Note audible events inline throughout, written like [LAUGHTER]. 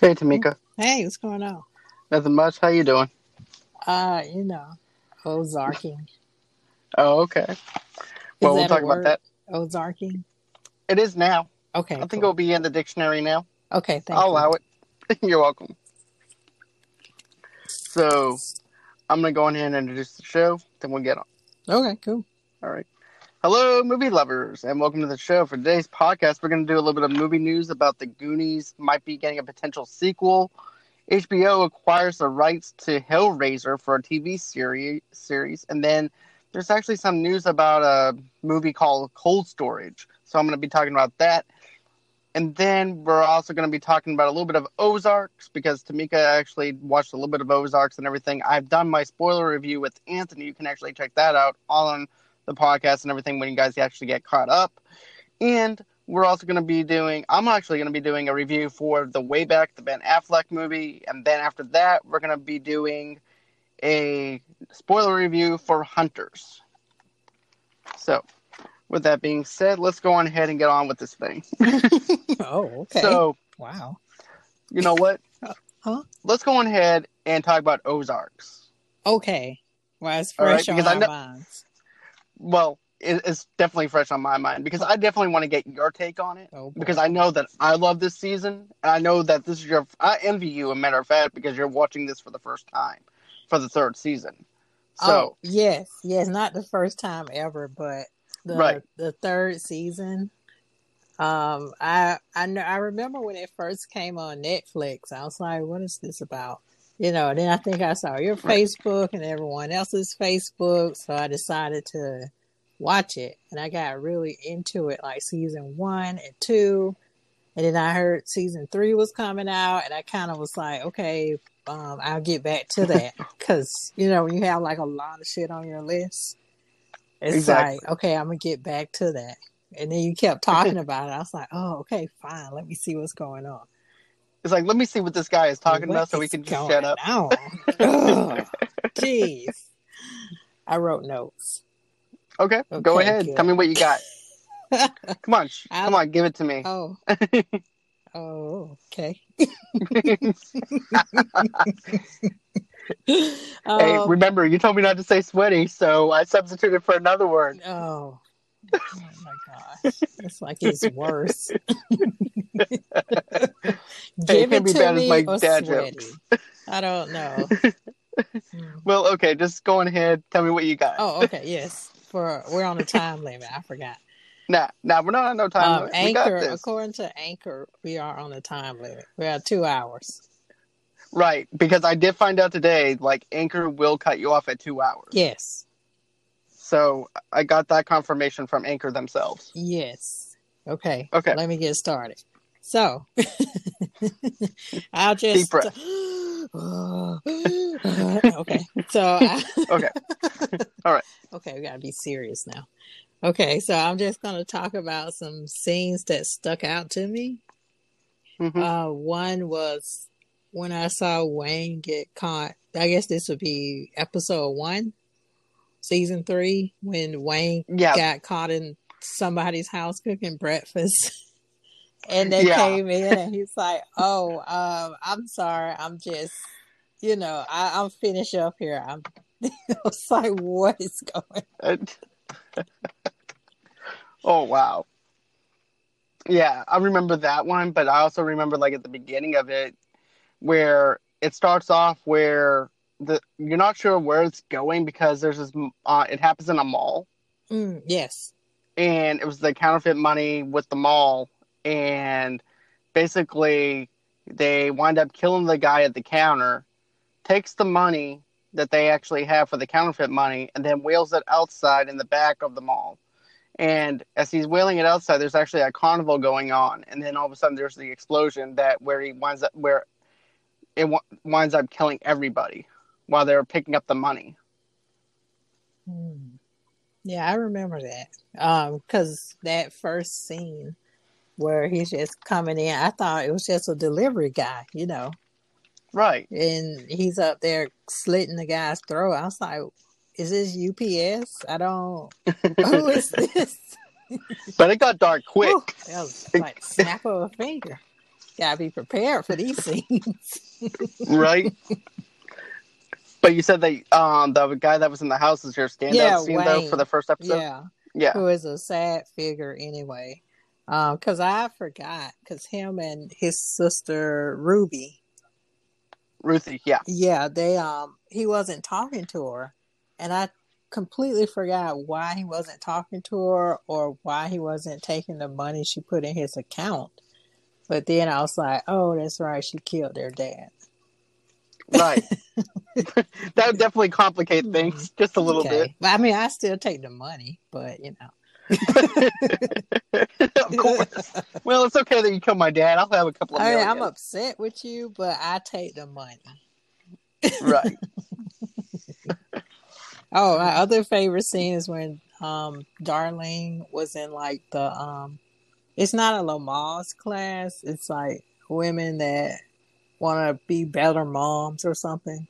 Hey Tamika. Hey, what's going on? Nothing much. How you doing? Uh, you know, Ozarking. Oh, okay. Well, we'll talk about that. Ozarking. It is now. Okay. I think cool. it'll be in the dictionary now. Okay, thank I'll you. allow it. [LAUGHS] You're welcome. So, I'm gonna go on here and introduce the show. Then we'll get on. Okay, cool. All right. Hello, movie lovers, and welcome to the show. For today's podcast, we're going to do a little bit of movie news about the Goonies might be getting a potential sequel. HBO acquires the rights to Hellraiser for a TV series, and then there's actually some news about a movie called Cold Storage. So I'm going to be talking about that. And then we're also going to be talking about a little bit of Ozarks because Tamika actually watched a little bit of Ozarks and everything. I've done my spoiler review with Anthony. You can actually check that out on the podcast and everything when you guys actually get caught up. And we're also going to be doing, I'm actually going to be doing a review for the Way Back, the Ben Affleck movie. And then after that, we're going to be doing a spoiler review for Hunters. So, with that being said, let's go on ahead and get on with this thing. [LAUGHS] Oh, okay. So, wow. you know what? [LAUGHS] Huh? Let's go on ahead and talk about Ozarks. Okay. Well, it's All right, fresh on because I know- minds. Well, it, it's definitely fresh on my mind because I definitely want to get your take on it. Oh, because I know that I love this season, and I know that this is your. I envy you, a matter of fact, because you're watching this for the first time for the third season. oh, So, yes, yes, not the first time ever, but the Right. the third season. Um, I I know I remember when it first came on Netflix. I was like, "What is this about?" You know. Then I think I saw your Facebook and everyone else's Facebook, so I decided to watch it, and I got really into it, like season one and two. And then I heard season three was coming out, and I kind of was like, okay, um, I'll get back to [LAUGHS] that because you know when you have like a lot of shit on your list, it's Exactly. like okay, I'm gonna get back to that. And then you kept talking about it. I was like, oh, okay, fine. Let me see what's going on. It's like, let me see what this guy is talking What about, so we can just shut up. [LAUGHS] Jeez. I wrote notes. Okay, go ahead. good. Tell me what you got. [LAUGHS] Come on, sh- come on, give it to me. Oh. [LAUGHS] Oh, okay. hey, Um, remember, you told me not to say sweaty, so I substituted for another word. Oh. Oh my gosh. [LAUGHS] It's like it's worse. [LAUGHS] [LAUGHS] Hey, Give it it be to bad as me my or dad sweaty. jokes. I don't know. Well, okay, just go ahead. Tell me what you got. Oh, okay, yes. For we're on a time limit. I forgot. Nah, nah, we're not on no time. Um, limit. we got Anchor, this. according to Anchor, we are on a time limit. We are two hours. Right, because I did find out today, like Anchor will cut you off at two hours. Yes. So I got that confirmation from Anchor themselves. Yes. Okay. Okay. Let me get started. So [LAUGHS] I'll just. Deep breath. [GASPS] okay. So I, [LAUGHS] Okay. All right. [LAUGHS] Okay, we gotta be serious now. Okay, so I'm just gonna talk about some scenes that stuck out to me. Mhm. Uh, one was when I saw Wayne get caught. I guess this would be episode one, season three, when Wayne Yeah. got caught in somebody's house cooking breakfast. [LAUGHS] And they Yeah. came in and he's like, Oh, um, I'm sorry, I'm just you know, I, I'm finished up here. I'm [LAUGHS] I was like, what is going on? [LAUGHS] oh wow. Yeah, I remember that one, but I also remember like at the beginning of it where it starts off where the you're not sure where it's going because there's this uh, it happens in a mall. Mm, yes. and it was the counterfeit money with the mall. And basically they wind up killing the guy at the counter takes the money that they actually have for the counterfeit money and then wheels it outside in the back of the mall. And as he's wheeling it outside, there's actually a carnival going on, and then all of a sudden there's the explosion that where he winds up where it w- winds up killing everybody while they were picking up the money. Hmm. Yeah, I remember that. Um, because that first scene where he's just coming in, I thought it was just a delivery guy, you know, Right. and he's up there slitting the guy's throat. I was like, "Is this UPS? I don't. [LAUGHS] Who is this?" But it got dark quick. Whew, that was like snap of a finger. Gotta be prepared for these [LAUGHS] scenes. right? But you said that um the guy that was in the house is your standout Yeah, scene though for the first episode. yeah. Yeah. who is a sad figure anyway. Because I forgot, because him and his sister Ruby, Ruthie, yeah. yeah, they um he wasn't talking to her, and I completely forgot why he wasn't talking to her or why he wasn't taking the money she put in his account. But then I was like, oh, that's right, she killed their dad. Right. [LAUGHS] that would definitely complicate things just a little Hmm. Okay. But I mean, I still take the money, but you know. [LAUGHS] of course. Well, it's okay that you killed my dad. I'll have a couple of I mean, I'm upset with you, but I take the money. right. [LAUGHS] Oh, my other favorite scene is when um Darlene was in like the um it's not a Lamaze class, it's like women that wanna be better moms or something.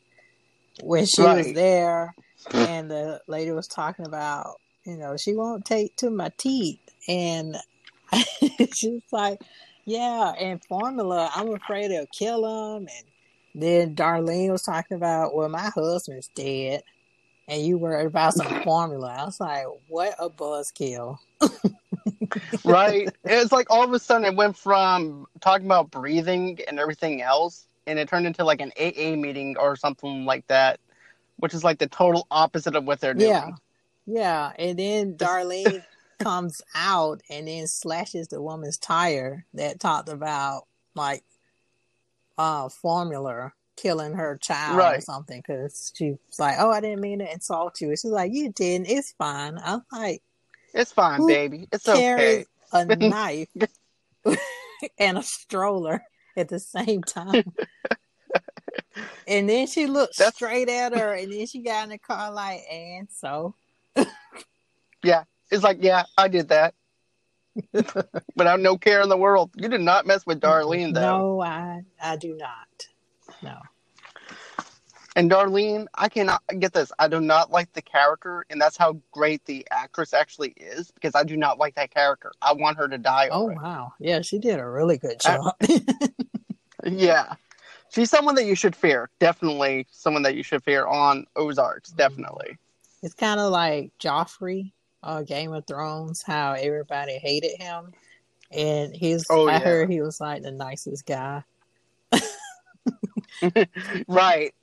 When she was there and the lady was talking about, you know, she won't take to my teeth and [LAUGHS] she's like, Yeah, and formula, I'm afraid it'll kill them and then Darlene was talking about, well, my husband's dead and you worried about some [LAUGHS] formula. I was like, what a buzzkill. [LAUGHS] [LAUGHS] right. It's like all of a sudden it went from talking about breathing and everything else, and it turned into like an AA meeting or something like that, which is like the total opposite of what they're doing. Yeah. Yeah. And then [LAUGHS] Darlene comes out and then slashes the woman's tire that talked about like uh formula killing her child or something because she was like, oh, I didn't mean to insult you. She's like, you didn't. It's fine. I'm like, It's fine, Who baby. It's okay. carries a [LAUGHS] knife and a stroller at the same time. and then she looked That's- straight at her, and then she got in the car like, and so yeah, It's like, yeah, I did that. but I have no care in the world. You did not mess with Darlene, though. No, I I do not. No. And Darlene, I cannot get this. I do not like the character, and that's how great the actress actually is because I do not like that character. I want her to die. Oh already. wow, yeah, she did a really good I- job. [LAUGHS] Yeah. She's someone that you should fear. Definitely someone that you should fear on Ozarks. Definitely. it's kind of like Joffrey, uh, Game of Thrones, how everybody hated him, and he's. Oh, I yeah. heard he was like the nicest guy. [LAUGHS] [LAUGHS] Right.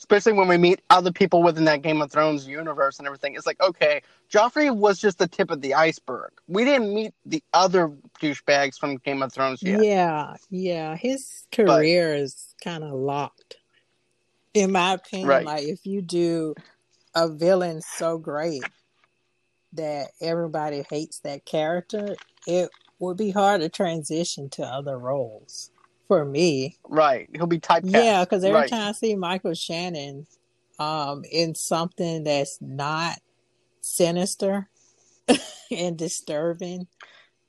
Especially when we meet other people within that Game of Thrones universe and everything. It's like, okay, Joffrey was just the tip of the iceberg. We didn't meet the other douchebags from Game of Thrones yet. Yeah, yeah. His career is kind of locked. In my opinion, Right. like if you do a villain so great that everybody hates that character, it would be hard to transition to other roles for me. Right. He'll be typecast. Yeah, because every Right. time I see Michael Shannon um, in something that's not sinister [LAUGHS] and disturbing,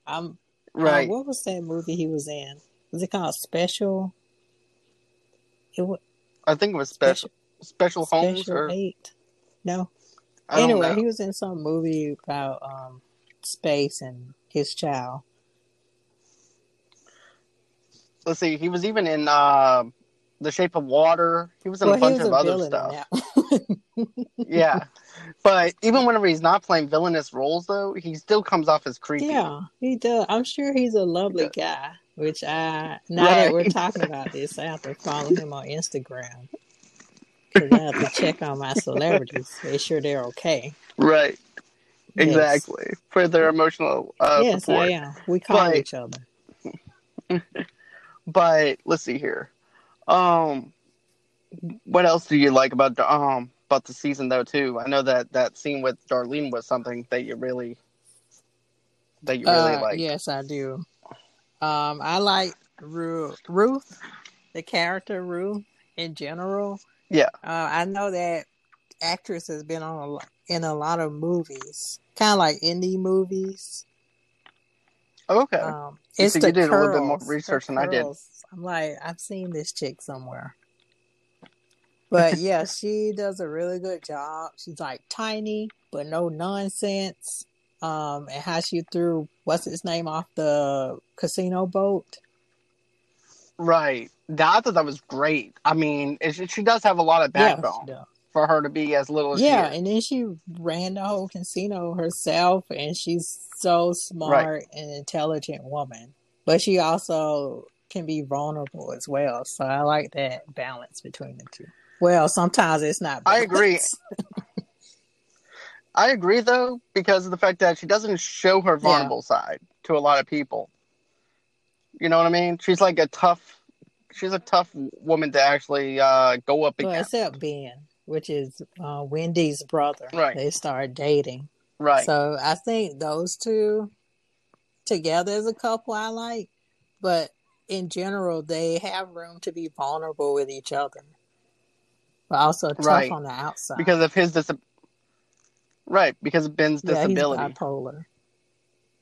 I'm Right. uh, what was that movie he was in? Was it called Special? It was I think it was special special, homes Special or Eight. No. I Anyway, he was in some movie about um, space and his child. Let's see. He was even in uh, The Shape of Water. He was in well, a bunch of a other stuff. [LAUGHS] yeah. But even whenever he's not playing villainous roles, though, he still comes off as creepy. Yeah, he does. I'm sure he's a lovely guy. Which I now that we're talking about [LAUGHS] this, I have to follow him on Instagram because I have to check on my celebrities, make sure they're okay. Right. Yes. Exactly. For their emotional uh, yes, support. I am. We call But- each other. [LAUGHS] But let's see here. Um, what else do you like about the- um about the season though too? I know that that scene with Darlene was something that you really that you really Uh, like? yes, I do. Um, I like Ru- Ruth, the character Ruth in general. Yeah. Uh, I know that actress has been on a, lo- in a lot of movies, kind of like indie movies. Okay. Um, You it's see, the you did a little bit more curls, research than I did. I'm like, I've seen this chick somewhere. But yeah, [LAUGHS] she does a really good job. She's like tiny, but no nonsense. Um, and how she threw what's his name off the casino boat. right. That, I thought that was great. I mean, it, she- does have a lot of Yeah, backbone does. For her to be as little as Yeah, and then she ran the whole casino herself, and she's so smart and intelligent woman. But she also can be vulnerable as well. So I like that balance between the two. Well, sometimes it's not. I agree. [LAUGHS] I agree though, because of the fact that she doesn't show her vulnerable side to a lot of people. You know what I mean? She's like a tough. She's a tough woman to actually uh, go up Well, against. except Ben, which is uh, Wendy's brother. Right. They start dating. Right. So I think those two together as a couple I like, but in general they have room to be vulnerable with each other, but also tough Right. on the outside. because of his dis. Right, because of Ben's yeah, he's disability. bipolar.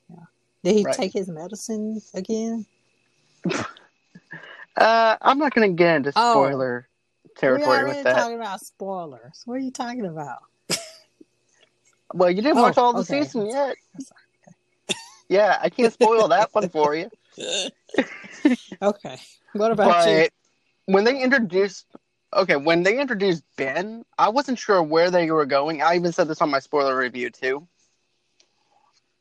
Yeah. Did he Right. take his medicine again? [LAUGHS] Uh, I'm not going to get into Oh. spoiler territory with that. talking about spoilers. What are you talking about? Well, you didn't Oh, watch all the okay. season yet. [LAUGHS] Yeah, I can't spoil that one for you. [LAUGHS] Okay. What about you? When they introduced, okay, when they introduced Ben, I wasn't sure where they were going. I even said this on my spoiler review too,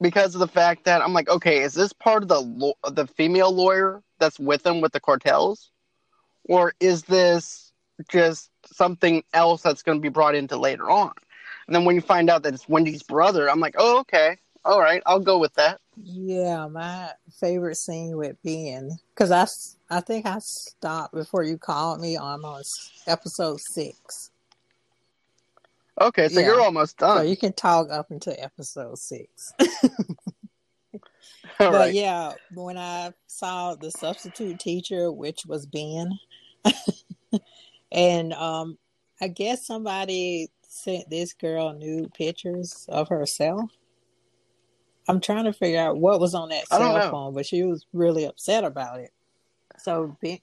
because of the fact that I'm like, okay, is this part of the law the female lawyer that's with them with the cartels, or is this just something else that's going to be brought into later on? And then when you find out that it's Wendy's brother, I'm like, oh, okay, all right, I'll go with that. Yeah, my favorite scene with Ben, because I, I think I stopped before you called me on episode six. Okay, so Yeah. you're almost So done. you can talk up until episode six. [LAUGHS] but right. yeah, when I saw the substitute teacher, which was Ben, [LAUGHS] and um, I guess somebody sent this girl nude pictures of herself. I'm trying to figure out what was on that cell phone, but she was really upset about it. So Ben,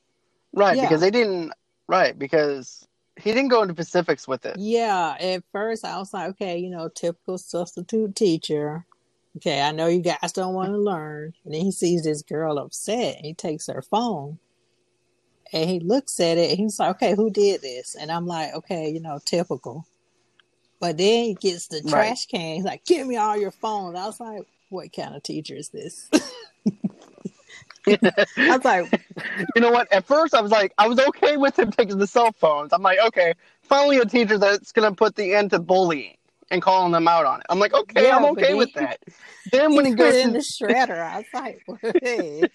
Right, Yeah. because they didn't. Right, because he didn't go into specifics with it. Yeah, at first I was like, okay, you know, typical substitute teacher. Okay, I know you guys don't want to learn. And then he sees this girl upset and he takes her phone and he looks at it and he's like, okay, who did this? And I'm like, okay, you know, typical. But then he gets the Right. trash can. He's like, give me all your phones. I was like, what kind of teacher is this? [LAUGHS] I was like, You know what? At first, I was like, I was okay with him taking the cell phones. I'm like, okay, finally a teacher that's going to put the end to bullying and calling them out on it. I'm like, okay, Yeah, I'm okay he- with that. Then [LAUGHS] when he he goes in the shredder. I was like, [LAUGHS] hey.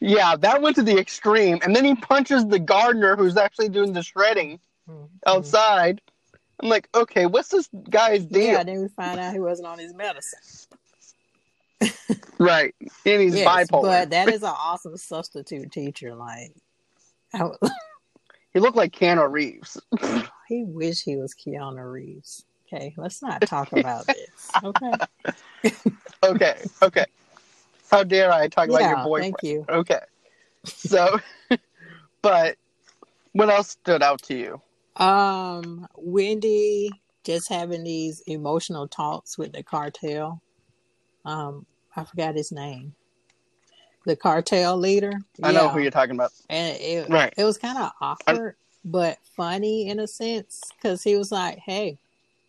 Yeah, that went to the extreme. And then he punches the gardener who's actually doing the shredding mm-hmm. outside. I'm like, okay, what's this guy's deal? Yeah, then we find out he wasn't on his medicine. Right. And he's Yes, bipolar. but that [LAUGHS] is an awesome substitute teacher. Like, I would, He looked like Keanu Reeves. [LAUGHS] he wish he was Keanu Reeves. Okay, let's not talk about this. Okay. [LAUGHS] Okay, okay. How dare I talk about your yeah, boyfriend? thank you. Okay. So, [LAUGHS] but what else stood out to you? Um, Wendy just having these emotional talks with the cartel. Um, I forgot his name. The cartel leader. I know who you're talking about. and it Right. it was kind of awkward, but funny in a sense because he was like, "Hey,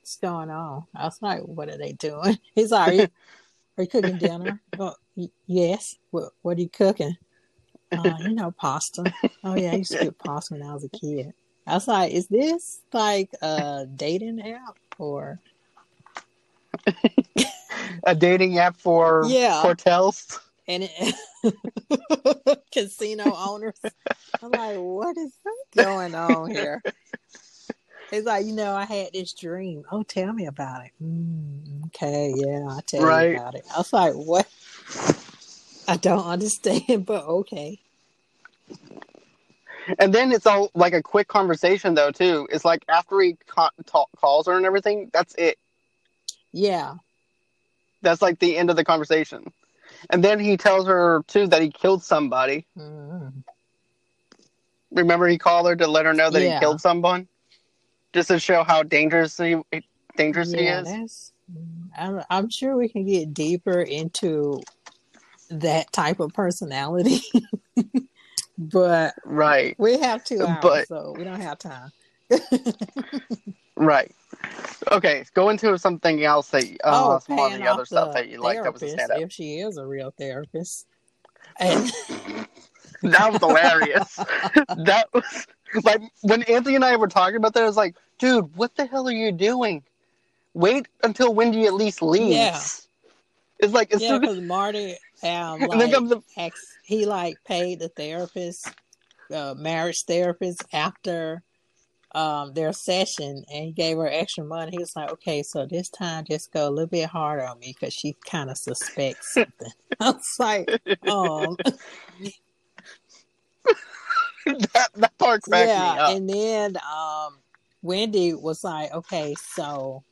what's going on?" I was like, "What are they doing?" [LAUGHS] He's like, "Are you, are you cooking dinner?" [LAUGHS] well, yes. What What are you cooking? Uh, [LAUGHS] you know, pasta. Oh yeah, I used to cook pasta when I was a kid. I was like, "Is this like a dating app or?" [LAUGHS] A dating app for Yeah. cartels. and it, [LAUGHS] casino owners. I'm like, what is going on here? It's like, you know, I had this dream. Oh, tell me about it. Mm, okay, yeah, I'll tell Right. you about it. I was like, what? I don't understand, [LAUGHS] but okay. And then it's all like a quick conversation though too. It's like after he ca- talk, calls her and everything, that's it. Yeah. That's like the end of the conversation. And then he tells her too that he killed somebody. Mm. Remember, he called her to let her know that Yeah. he killed someone, just to show how dangerous he dangerous he is. mm, I'm, I'm sure we can get deeper into that type of personality, [LAUGHS] but Right, we have two hours, But- so we don't have time. right. Okay, go into something else that uh, oh, some of the other off stuff that you like that was a stand up. if she is a real therapist. [LAUGHS] And That was hilarious. [LAUGHS] that was like when Anthony and I were talking about that. I was like, dude, what the hell are you doing? Wait until Wendy at least leaves. Yeah. It's like as yeah, because Marty, [LAUGHS] um, and then comes the ex- he like paid the therapist, uh, marriage therapist after um their session, and he gave her extra money. He was like, "Okay, so this time just go a little bit harder on me because she kind of suspects [LAUGHS] something." [LAUGHS] I was like, "Oh." that, that part cracked me yeah." up. And then um, Wendy was like, "Okay, so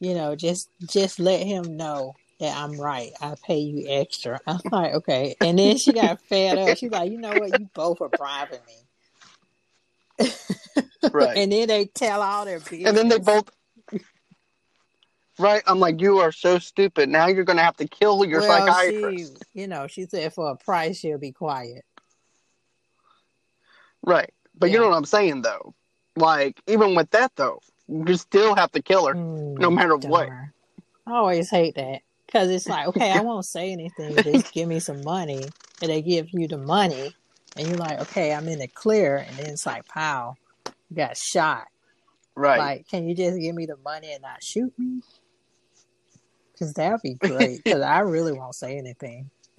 you know, just just let him know." That I'm right. I pay you extra. [LAUGHS] I'm like, okay. And then she got fed up. She's like, you know what? You both are bribing me. [LAUGHS] right. And then they tell all their business. and then they both Right, I'm like, you are so stupid. Now you're gonna have to kill your well, psychiatrist. she, you know, she said for a price she'll be quiet. Right. But you know what I'm saying though? Like, even with that though, you still have to kill her. Mm, No matter what. I always hate that because it's like, okay, I [LAUGHS] won't say anything. Just give me some money, and they give you the money, and you're like, okay, I'm in the clear, and then it's like, pow, you got shot. Right. Like, can you just give me the money and not shoot me? Because that'd be great. Because I really won't say anything. [LAUGHS]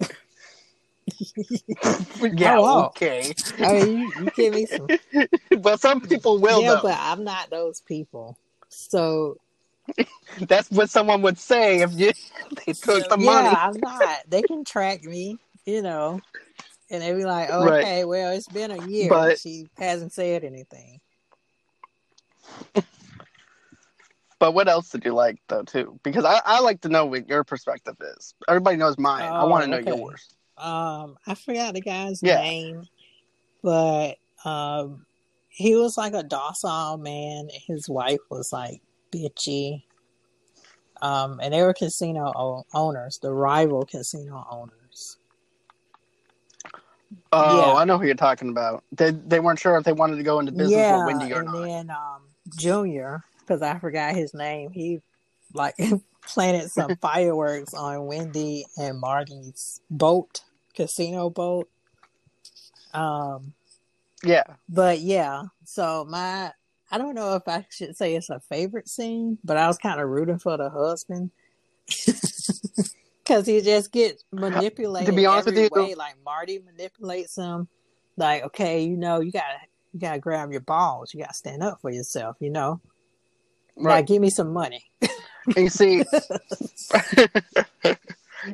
yeah, Oh, okay. I mean, you, you give me some [LAUGHS] but some people will yeah, though. but I'm not those people. So [LAUGHS] That's what someone would say if you [LAUGHS] they took the yeah, money. I'm not. They can track me, you know, and they'd be like, oh, Right. "Okay, well, it's been a year. But- she hasn't said anything." But what else did you like though too? Because I, I like to know what your perspective is. Everybody knows mine. I Oh, want to know okay. yours. Um, I forgot the guy's Yeah. name, but um, he was like a docile man. His wife was like bitchy. Um, and they were casino o- owners, the rival casino owners. Oh, Yeah. I know who you're talking about. They they weren't sure if they wanted to go into business yeah, with Wendy or and not. then um, Junior, because I forgot his name, he like [LAUGHS] planted some [LAUGHS] fireworks on Wendy and Marty's boat, casino boat. Um, Yeah. but yeah, so my I don't know if I should say it's a favorite scene, but I was kind of rooting for the husband [LAUGHS] because he just gets manipulated. To be honest with you- way. like Marty manipulates him. Like, okay, you know, you gotta you gotta grab your balls. You gotta stand up for yourself. You know, Right. like give me some money. You see, [LAUGHS]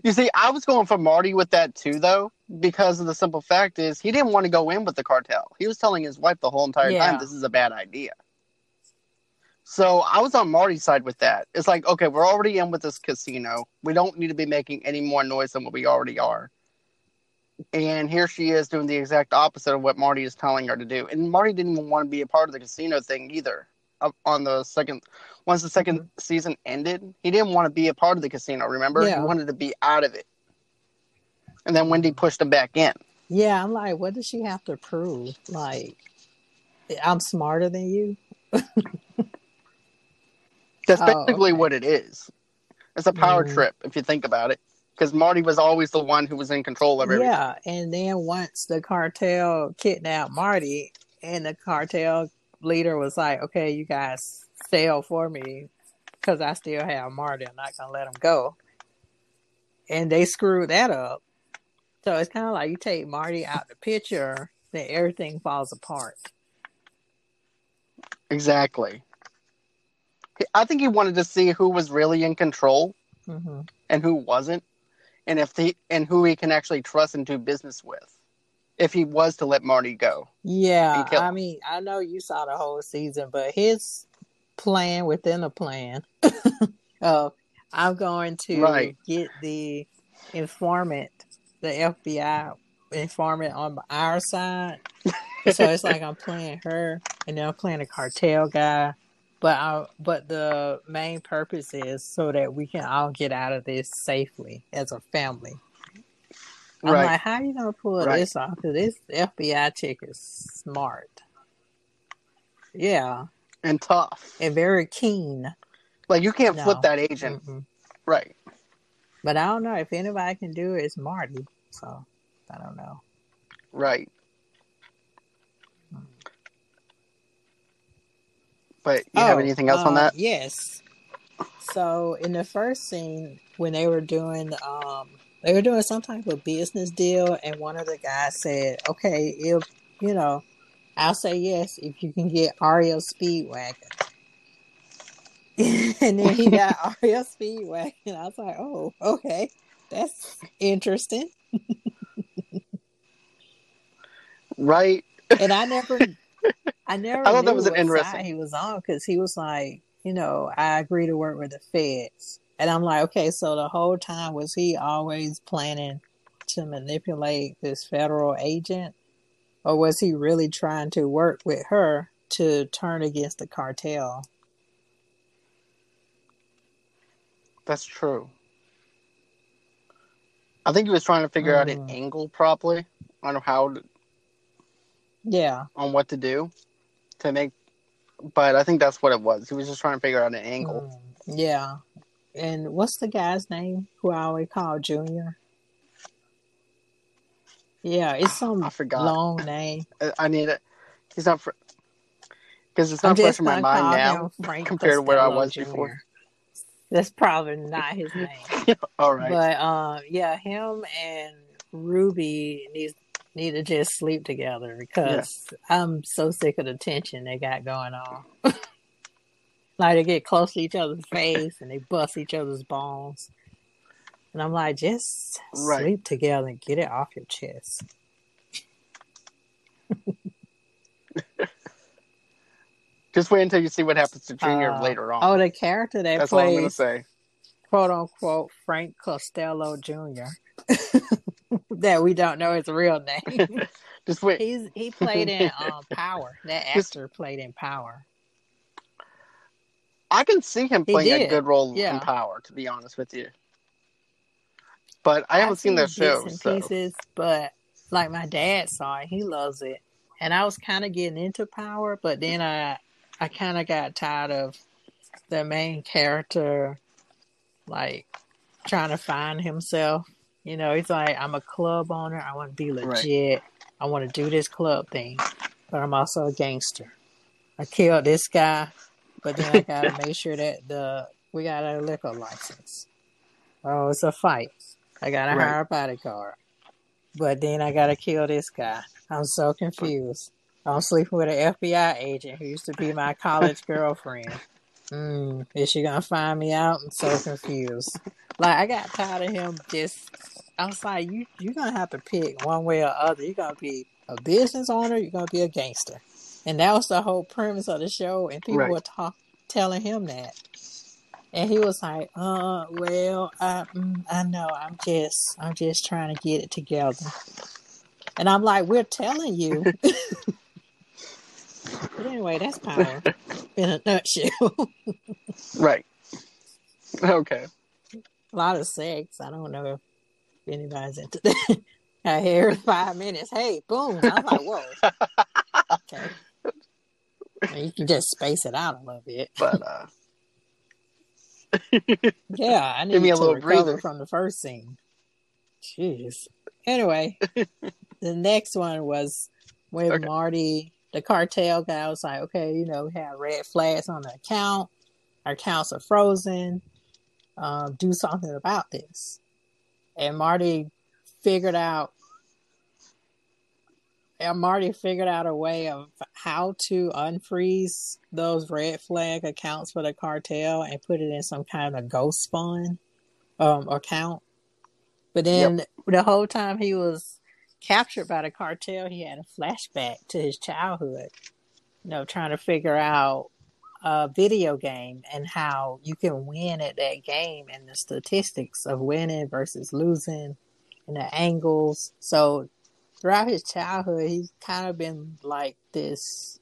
you see, I was going for Marty with that too, though, because of the simple fact is he didn't want to go in with the cartel. He was telling his wife the whole entire Yeah. time this is a bad idea. So I was on Marty's side with that. It's like, okay, we're already in with this casino. We don't need to be making any more noise than what we already are. And here she is doing the exact opposite of what Marty is telling her to do. And Marty didn't even want to be a part of the casino thing either. On the second, once the 2nd mm-hmm. season ended, he didn't want to be a part of the casino. Remember, Yeah. he wanted to be out of it. And then Wendy pushed him back in. Yeah, I'm like, what does she have to prove? Like, I'm smarter than you. [LAUGHS] That's Oh, basically okay. what it is. It's a power Mm. trip if you think about it. Because Marty was always the one who was in control of everything. Yeah, and then once the cartel kidnapped Marty, and the cartel leader was like, "Okay, you guys sell for me because I still have Marty. I'm not gonna let him go." And they screwed that up. So it's kind of like you take Marty out of the picture, then everything falls apart. Exactly. I think he wanted to see who was really in control hmm and who wasn't, and if he and who he can actually trust and do business with. If he was to let Marty go, Yeah, I mean, I know you saw the whole season, but his plan within a plan. [LAUGHS] oh, I'm going to Right. get the informant, the FBI informant on our side. so it's like I'm playing her, and then I'm playing a cartel guy. But I, but the main purpose is so that we can all get out of this safely as a family. I'm right? like, how you gonna pull Right. this off? Because this FBI chick is smart. Yeah, and tough. and very keen. Like you can't No. flip that agent, Mm-mm. right? But I don't know if anybody can do it. It's Marty, so I don't know. Right. But you have Oh, anything else on uh, that? Yes. So in the first scene, when they were doing, um, they were doing some type of business deal, and one of the guys said, "Okay, if you know, I'll say yes if you can get REO Speedwagon." [LAUGHS] and then he got [LAUGHS] REO Speedwagon. I was like, "Oh, okay, that's interesting." [LAUGHS] Right. and I never, I never. I thought that was an interesting- he was on because he was like, you know, I agree to work with the feds, and I'm like, okay, so the whole time was he always planning to manipulate this federal agent, or was he really trying to work with her to turn against the cartel? That's true. I think he was trying to figure out an Mhm. angle properly on how to, Yeah, on what to do to make. But I think that's what it was. He was just trying to figure out an angle. Mm, yeah. And what's the guy's name who I always call Junior? Yeah, it's some I forgot. long name. [LAUGHS] I- need it. He's not because it's not fresh in my mind now [LAUGHS] compared to where I was Jr.. before. That's probably not his name, [LAUGHS] All right. but um, yeah, him and Ruby need need to just sleep together because I'm so sick of the tension they got going on. [LAUGHS] like they get close to each other's face and they bust each other's bones, and I'm like, just Right. sleep together and get it off your chest. [LAUGHS] Just wait until you see what happens to Junior Uh, later on. Oh, the character that That's all I'm gonna plays say. quote unquote Frank Costello Jr. [LAUGHS] [LAUGHS] that we don't know his real name. [LAUGHS] Just wait. He's he played in um, Power. That [LAUGHS] Just- actor played in Power. I can see him playing a good role yeah. in Power, to be honest with you. But I haven't I've seen that show, bits and so pieces, but like my dad saw it, he loves it, and I was kind of getting into Power, but then I I kind of got tired of the main character, like trying to find himself. You know, it's like, I'm a club owner. I want to be Right. legit. I want to do this club thing, but I'm also a gangster. I killed this guy, but then I gotta [LAUGHS] make sure that the we got a liquor license. Oh, it's a fight. I gotta Right. hire a bodyguard, but then I gotta kill this guy. I'm so confused. I'm sleeping with an FBI agent who used to be my college [LAUGHS] girlfriend. Mm, is she gonna find me out? I'm so confused. Like I got tired of him just I was like, you you're gonna have to pick one way or other. You're gonna be a business owner, you're gonna be a gangster. And that was the whole premise of the show and people Right. were talk, telling him that. And he was like, uh, well, I, mm, I know, I'm just, I'm just trying to get it together. And I'm like, we're telling you. [LAUGHS] but anyway, that's power in a nutshell. [LAUGHS] right. Okay. A lot of sex. I don't know if anybody's into that. [LAUGHS] I hear five minutes. Hey, boom. I was like, whoa. Okay. And you can just space it out a little bit. But uh [LAUGHS] Yeah, I need Give me a to little recover breather. from the first scene. Jeez. Anyway, [LAUGHS] the next one was when Okay. Marty, the cartel guy, was like, "Okay, you know, we have red flags on the account. Our accounts are frozen. Um, do something about this." And Marty figured out and Marty figured out a way of how to unfreeze those red flag accounts for the cartel and put it in some kind of ghost spawn um, account. But then yep. the whole time he was captured by the cartel, he had a flashback to his childhood. You know, trying to figure out a video game and how you can win at that game and the statistics of winning versus losing and the angles. So throughout his childhood, he's kind of been like this,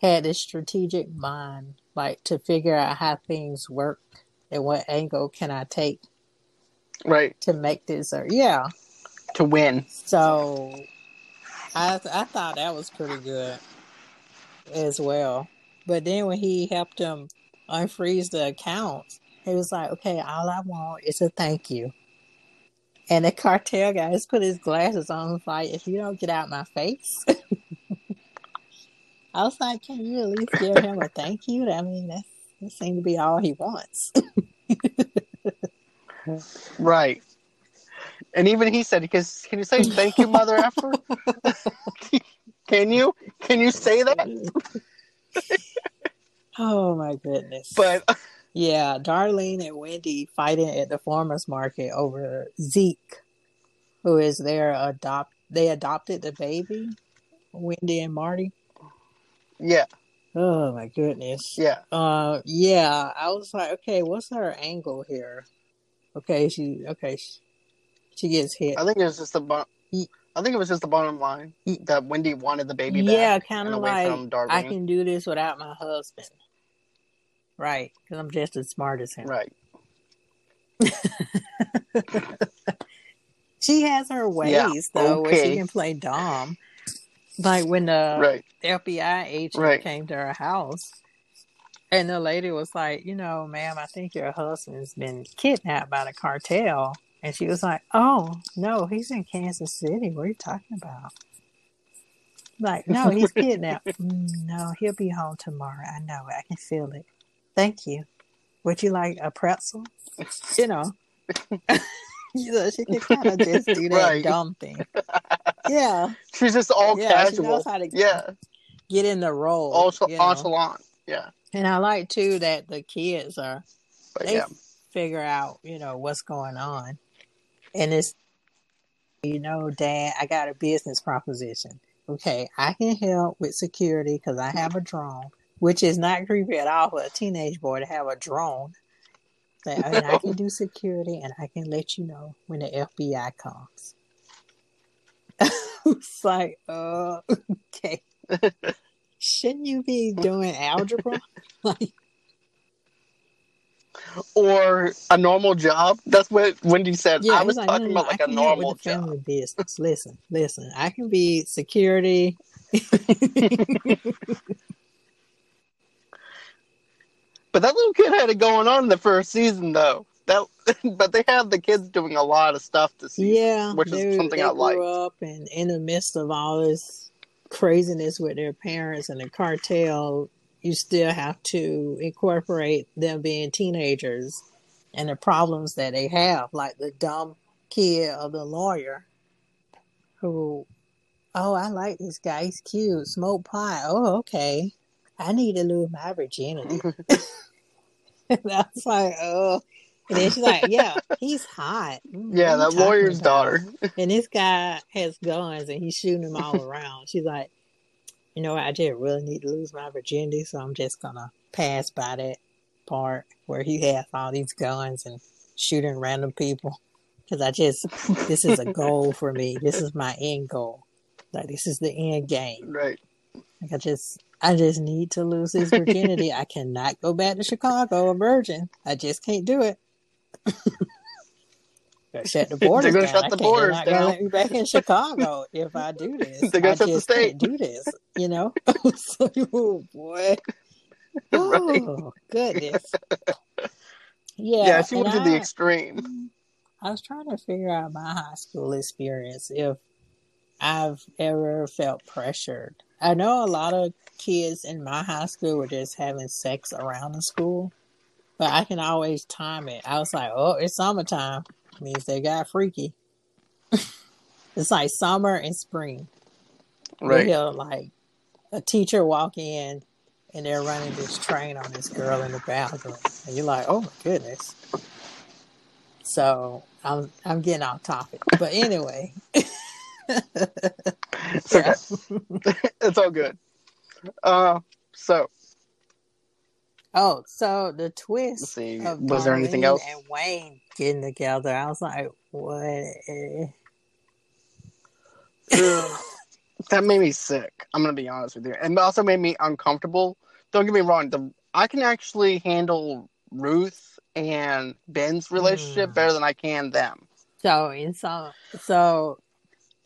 had this strategic mind, like to figure out how things work and what angle can I take, right, to make this or yeah, to win. So, I I thought that was pretty good as well. But then when he helped him unfreeze the accounts, he was like, "Okay, all I want is a thank you." And the cartel guy just put his glasses on and like, if you don't get out my face. [LAUGHS] I was like, can you at least give him a thank you? I mean, that, that seemed to be all he wants. [LAUGHS] right. And even he said, because can you say thank you, mother after? [LAUGHS] can you? Can you say that?" [LAUGHS] oh my goodness! But yeah, Darlene and Wendy fighting at the farmers market over Zeke, who is their adopt. They adopted the baby, Wendy and Marty. Yeah. Oh my goodness. Yeah. Uh, yeah. I was like, okay, what's her angle here? Okay, she okay, she, she gets hit. I think it was just the bon- I think it was just the bottom line that Wendy wanted the baby back. Yeah, kind of like I can do this without my husband. Right, because I'm just as smart as him. Right. [LAUGHS] she has her ways yeah, though, okay. where she can play dumb. Like when the right. FBI agent right. came to her house, and the lady was like, "You know, ma'am, I think your husband's been kidnapped by the cartel." And she was like, "Oh no, he's in Kansas City. What are you talking about?" Like, no, he's [LAUGHS] kidnapped. No, he'll be home tomorrow. I know it. I can feel it. Thank you. Would you like a pretzel? [LAUGHS] you know. [LAUGHS] you know, she can kind of just do that right. dumb thing. Yeah. She's just all yeah, casual. She knows how to yeah. get in the role. Also you know? Yeah. And I like too that the kids are but, they yeah. figure out, you know, what's going on. And it's you know, Dad, I got a business proposition. Okay, I can help with security because I have a drone which is not creepy at all for a teenage boy to have a drone. Mean, I can do security and I can let you know when the FBI comes. [LAUGHS] it's like, uh, [LAUGHS] okay. [LAUGHS] Shouldn't you be doing algebra? like, or a normal job. That's what Wendy said. Yeah, I was like, talking no, no, about like a normal job. Family business. Listen, listen. I can be security. [LAUGHS] But that little kid had it going on in the first season, though. That, [LAUGHS] but they have the kids doing a lot of stuff to see, yeah, which is something I like. Up and in the midst of all this craziness with their parents and the cartel, you still have to incorporate them being teenagers and the problems that they have, like the dumb kid of the lawyer who, oh, I like this guy. He's cute. Smoke pot. Oh, okay. I need to lose my virginity. [LAUGHS] [LAUGHS] That's like, oh. And then she's like, yeah, he's hot. Mm, yeah, that lawyer's daughter. [LAUGHS] and this guy has guns and he's shooting them all around. She's like, you know, I just really need to lose my virginity, so I'm just gonna pass by that part where he has all these guns and shooting random people. Because I just, this is a goal for me. This is my end goal. Like this is the end game. Right. Like I just, I just need to lose his virginity. I cannot go back to Chicago a virgin. I just can't do it. [LAUGHS] shut the [LAUGHS] borders They're down. Shut the borders They're not gonna let me back in Chicago if I do this. [LAUGHS] They're gonna I shut the state. do this. You know? [LAUGHS] so, oh boy. Oh goodness. Yeah. Yeah, she went to the extreme. I was trying to figure out my high school experience if I've ever felt pressured. I know a lot of kids in my high school were just having sex around the school, but I can always time it. I was like, oh, it's summertime. Means they got freaky. [LAUGHS] it's like summer and spring. Right. He'll like a teacher walk in and they're running this train on this girl in the bathroom, and you're like, oh my goodness. So I'm I'm getting off topic, but anyway, [LAUGHS] It's okay. [LAUGHS] it's all good. Uh, so oh, so the twist Was there anything else? and Wayne getting together, I was like, what? That made me sick. I'm gonna be honest with you, and also made me uncomfortable. Don't get me wrong. The, I can actually handle Ruth and Ben's relationship Mm. better than I can them. So in some so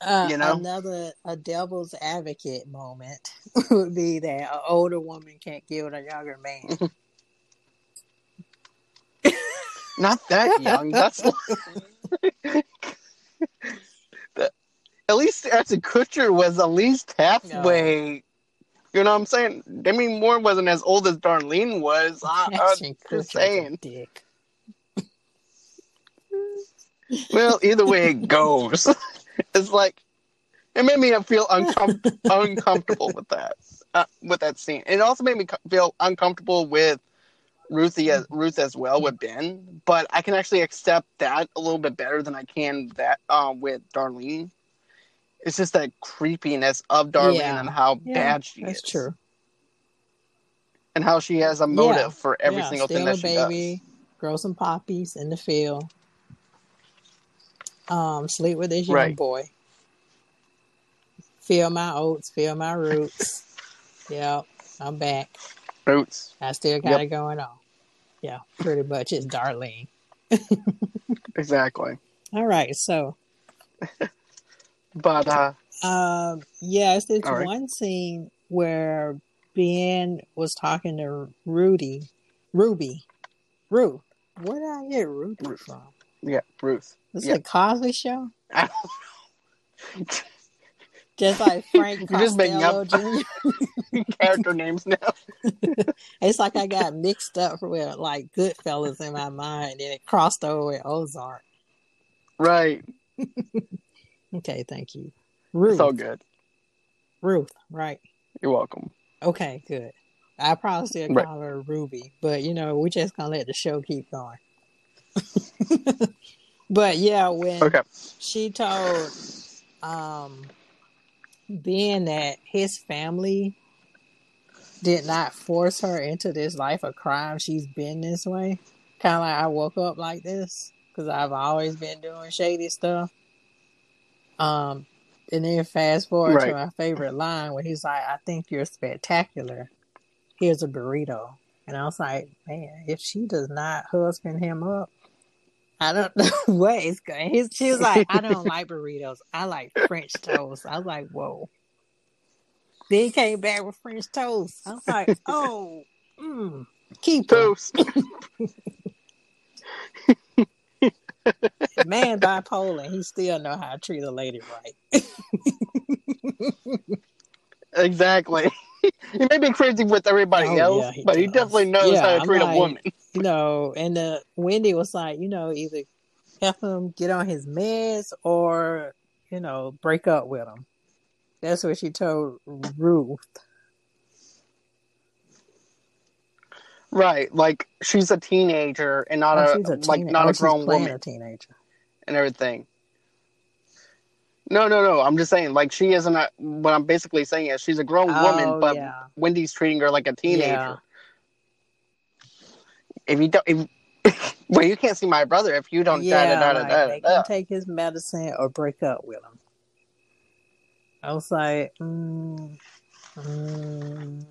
uh, You know? another a devil's advocate moment [LAUGHS] would be that an older woman can't with a younger man. [LAUGHS] Not that [LAUGHS] young. That's That- at least Ashton Kutcher was at least halfway. You know what I'm saying? Demi Moore wasn't as old as Darlene was. I, [LAUGHS] Ashton just saying. dick. [LAUGHS] well, either way it goes, it's like it made me feel uncom- uncomfortable with that. Uh, with that scene, it also made me co- feel uncomfortable with Ruthie as, Ruth as well with Ben. But I can actually accept that a little bit better than I can that um, with Darlene. It's just that creepiness of Darlene Yeah. and how Yeah, bad she That's is, true. and how she has a motive Yeah. for every single thing that she baby, grow some poppies in the field, um, sleep with this young Right. boy, feel my oats, feel my roots. [LAUGHS] yep, I'm back. Roots, I still got it going on. Yeah, pretty much it's Darlene. exactly. All right, so [LAUGHS] But uh, um, yes, it's right. one scene where Ben was talking to Rudy, Ruby, Ruth. Where did I get Ruby Ruth. from? yeah, Ruth. This Yeah. is a Cosby Show. [LAUGHS] I [LAUGHS] Just like Frank [LAUGHS] You're just making up- [LAUGHS] character names now. [LAUGHS] It's like I got mixed up with like Goodfellas in my mind, and it crossed over with Ozark. Right. Okay, thank you. Ruth. It's all good. Ruth, right. You're welcome. Okay, good. I probably still Right. call her Ruby, but you know, we're just gonna let the show keep going. but yeah, when Okay. she told um Ben that his family did not force her into this life of crime, she's been this way. Kind of like I woke up like this because I've always been doing shady stuff. Um, and then fast forward Right. to my favorite line where he's like, "I think you're spectacular. Here's a burrito." And I was like, "Man, if she does not husband him up, I don't know [LAUGHS] what is going." He's, she was like, "I don't [LAUGHS] like burritos. I like French toast." I was like, "Whoa." Then he came back with French toast. I was like, [LAUGHS] "Oh, mm, keep. Toast. man bipolar. He still know how to treat a lady right." exactly. He may be crazy with everybody Oh, else, yeah, he but he definitely knows Yeah, how to treat like- a woman. [LAUGHS] you know, and uh, Wendy was like, you know, either help him get on his meds or, you know, break up with him. That's what she told Ruth. Right. Like she's a teenager and not Oh, a, a like not oh, a grown woman a teenager. and everything. No, no, no. I'm just saying, like, she isn't a. What I'm basically saying is, she's a grown Oh, woman, but yeah. Wendy's treating her like a teenager. Yeah. If you don't, if, [LAUGHS] well, you can't see my brother if you don't. yeah, da, da, da, like, make da. take his medicine or break up with him. I was like, mm, mm,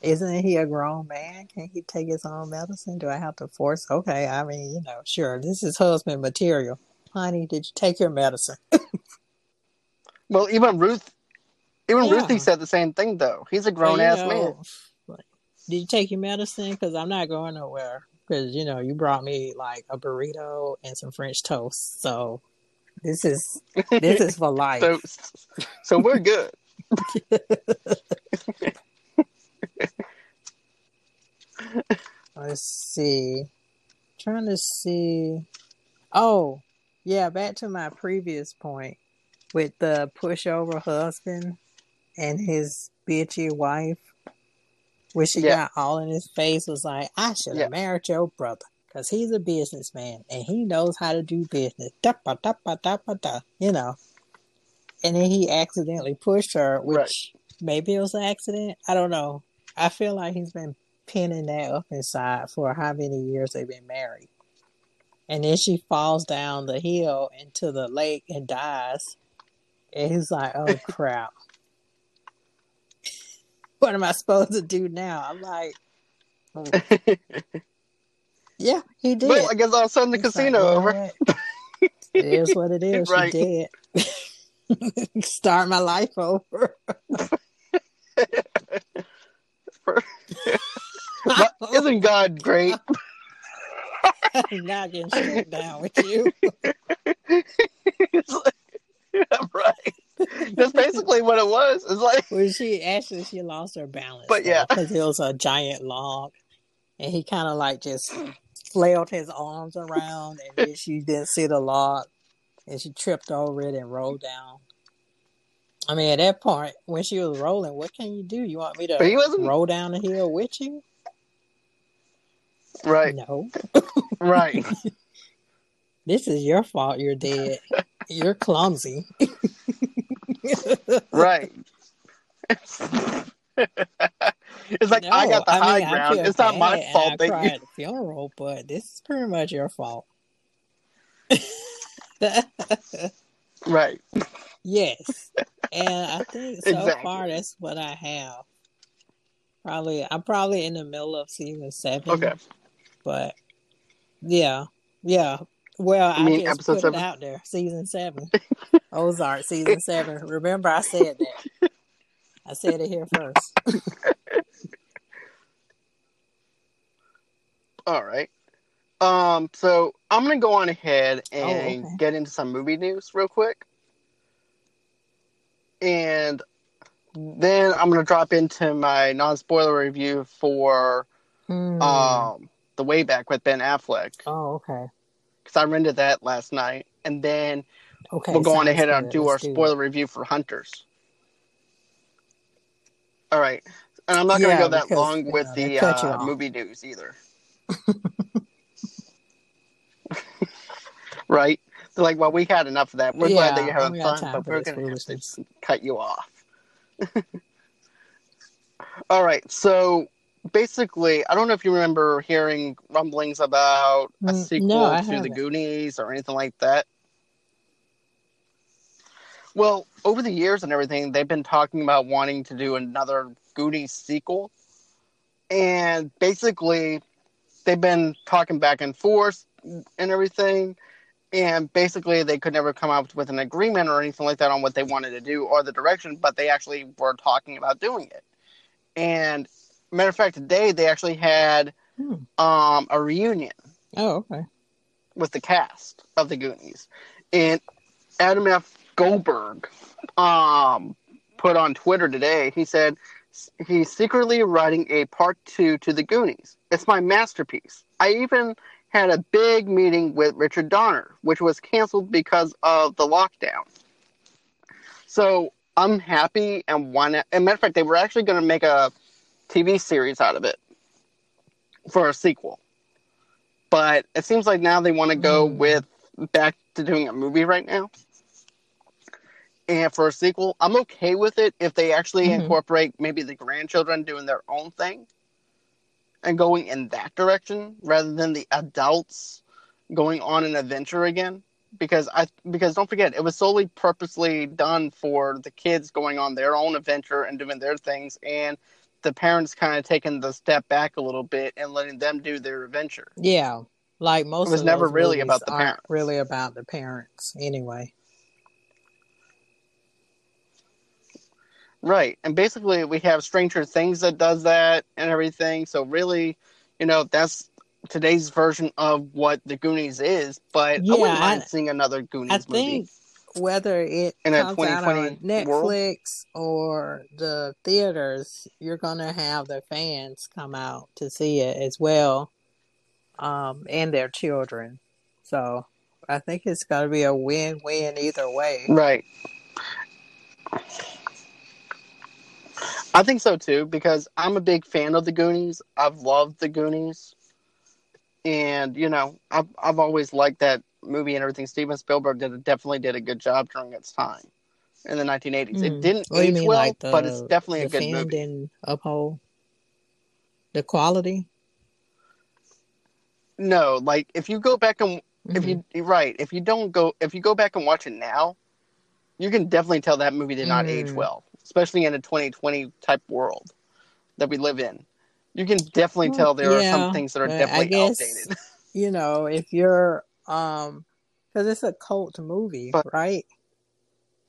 isn't he a grown man? Can he take his own medicine? Do I have to force? Okay, I mean, you know, sure, this is husband material. Honey, did you take your medicine? [LAUGHS] Well, even Ruth, even Yeah. Ruthie said the same thing though. He's a grown well, ass know, man. Did you take your medicine? Because I'm not going nowhere. Because you know, you brought me like a burrito and some French toast. So this is this is for [LAUGHS] life. So, so we're good. [LAUGHS] Let's see. Trying to see. Oh, yeah, back to my previous point. with the pushover husband and his bitchy wife, where she Yeah. got all in his face, was like, I should have Yeah. married your brother because he's a businessman and he knows how to do business. Da, ba, da, ba, da, ba, da, you know. And then he accidentally pushed her, which Right. maybe it was an accident. I don't know. I feel like he's been pinning that up inside for how many years they've been married. And then she falls down the hill into the lake and dies. And he's like, oh [LAUGHS] crap. what am I supposed to do now? I'm like, mm. [LAUGHS] yeah, he did. well, I guess I'll send the He's like, casino over. "What? it is what it is. [LAUGHS] Right. She did. Start my life over. But isn't God great? [LAUGHS] I'm not getting straight down with you. It's like- [LAUGHS] right. That's basically what it was. It's like Well, she actually she lost her balance, But yeah. because it was a giant log, and he kind of like just flailed his arms around, and then she didn't see the log, and she tripped over it and rolled down. I mean, at that point, when she was rolling, what can you do? You want me to roll down the hill with you? Right, No, right. [LAUGHS] this is your fault. You're dead. You're clumsy. Right. it's like I got the No, high mean, ground. It's not my fault I that cried you at the funeral, but this is pretty much your fault. [LAUGHS] right. yes, and I think [LAUGHS] so Exactly. far that's what I have. Probably, I'm probably in the middle of season seven. Okay. But yeah, yeah. Well, I mean just put seven? it out there. Season seven, [LAUGHS] Ozark, season seven. Remember, I said that. I said it here first. [LAUGHS] All right. Um, so I'm gonna go on ahead and Oh, okay. get into some movie news real quick. And then I'm gonna drop into my non spoiler review for Hmm. um the way back with Ben Affleck. oh, okay. Because I rented that last night. And then Okay. we'll go on ahead and do our Let's it. spoiler review for Hunters. All right. And I'm not going to Yeah, go that because, long with the uh, movie news either. [LAUGHS] right? They're like, well, we had enough of that. We're glad that you're having fun, but we're going to have to foolishness. cut you off. [LAUGHS] All right. So basically, I don't know if you remember hearing rumblings about a Mm, no, sequel to The haven't. Goonies or anything like that. Well, over the years and everything, they've been talking about wanting to do another Goonies sequel. And basically, they've been talking back and forth and everything. And basically, they could never come up with an agreement or anything like that on what they wanted to do or the direction, but they actually were talking about doing it. And matter of fact, today they actually had Hmm. um, a reunion Oh, okay. with the cast of the Goonies. And Adam F. Goldberg um, put on Twitter today, he said he's secretly writing a part two to the Goonies. It's my masterpiece. I even had a big meeting with Richard Donner, which was canceled because of the lockdown. So I'm happy and want to. And matter of fact, they were actually going to make a TV series out of it for a sequel. But it seems like now they want to go Mm. with back to doing a movie right now. And for a sequel, I'm okay with it if they actually Mhm. incorporate maybe the grandchildren doing their own thing and going in that direction rather than the adults going on an adventure again. Because I because don't forget, it was solely purposely done for the kids going on their own adventure and doing their things and the parents kind of taking the step back a little bit and letting them do their adventure. Yeah, like most. It was never really about the parents. Really about the parents, anyway. Right. And basically we have Stranger Things that does that and everything. So really, you know, that's today's version of what the Goonies is, but I wouldn't mind I- seeing another Goonies I movie. think whether it In comes out on 2020 world? Netflix or the theaters, you're gonna have the fans come out to see it as well, um, and their children. So I think it's gonna be a win-win either way. Right. I think so too because I'm a big fan of the Goonies. I've loved the Goonies, and you know, I've I've always liked that movie and everything. Steven Spielberg did definitely did a good job during its time in the 1980s. Mm. It didn't age well, like the but it's definitely a good movie. and uphold the quality? No, like if you go back and if Mhm. you you're right, if you don't go if you go back and watch it now, you can definitely tell that movie did not age Mm. well, especially in a 2020 type world that we live in. You can definitely Well, tell there are some things that are definitely guess- outdated. [LAUGHS] you know, if you're um because it's a cult movie, But- right?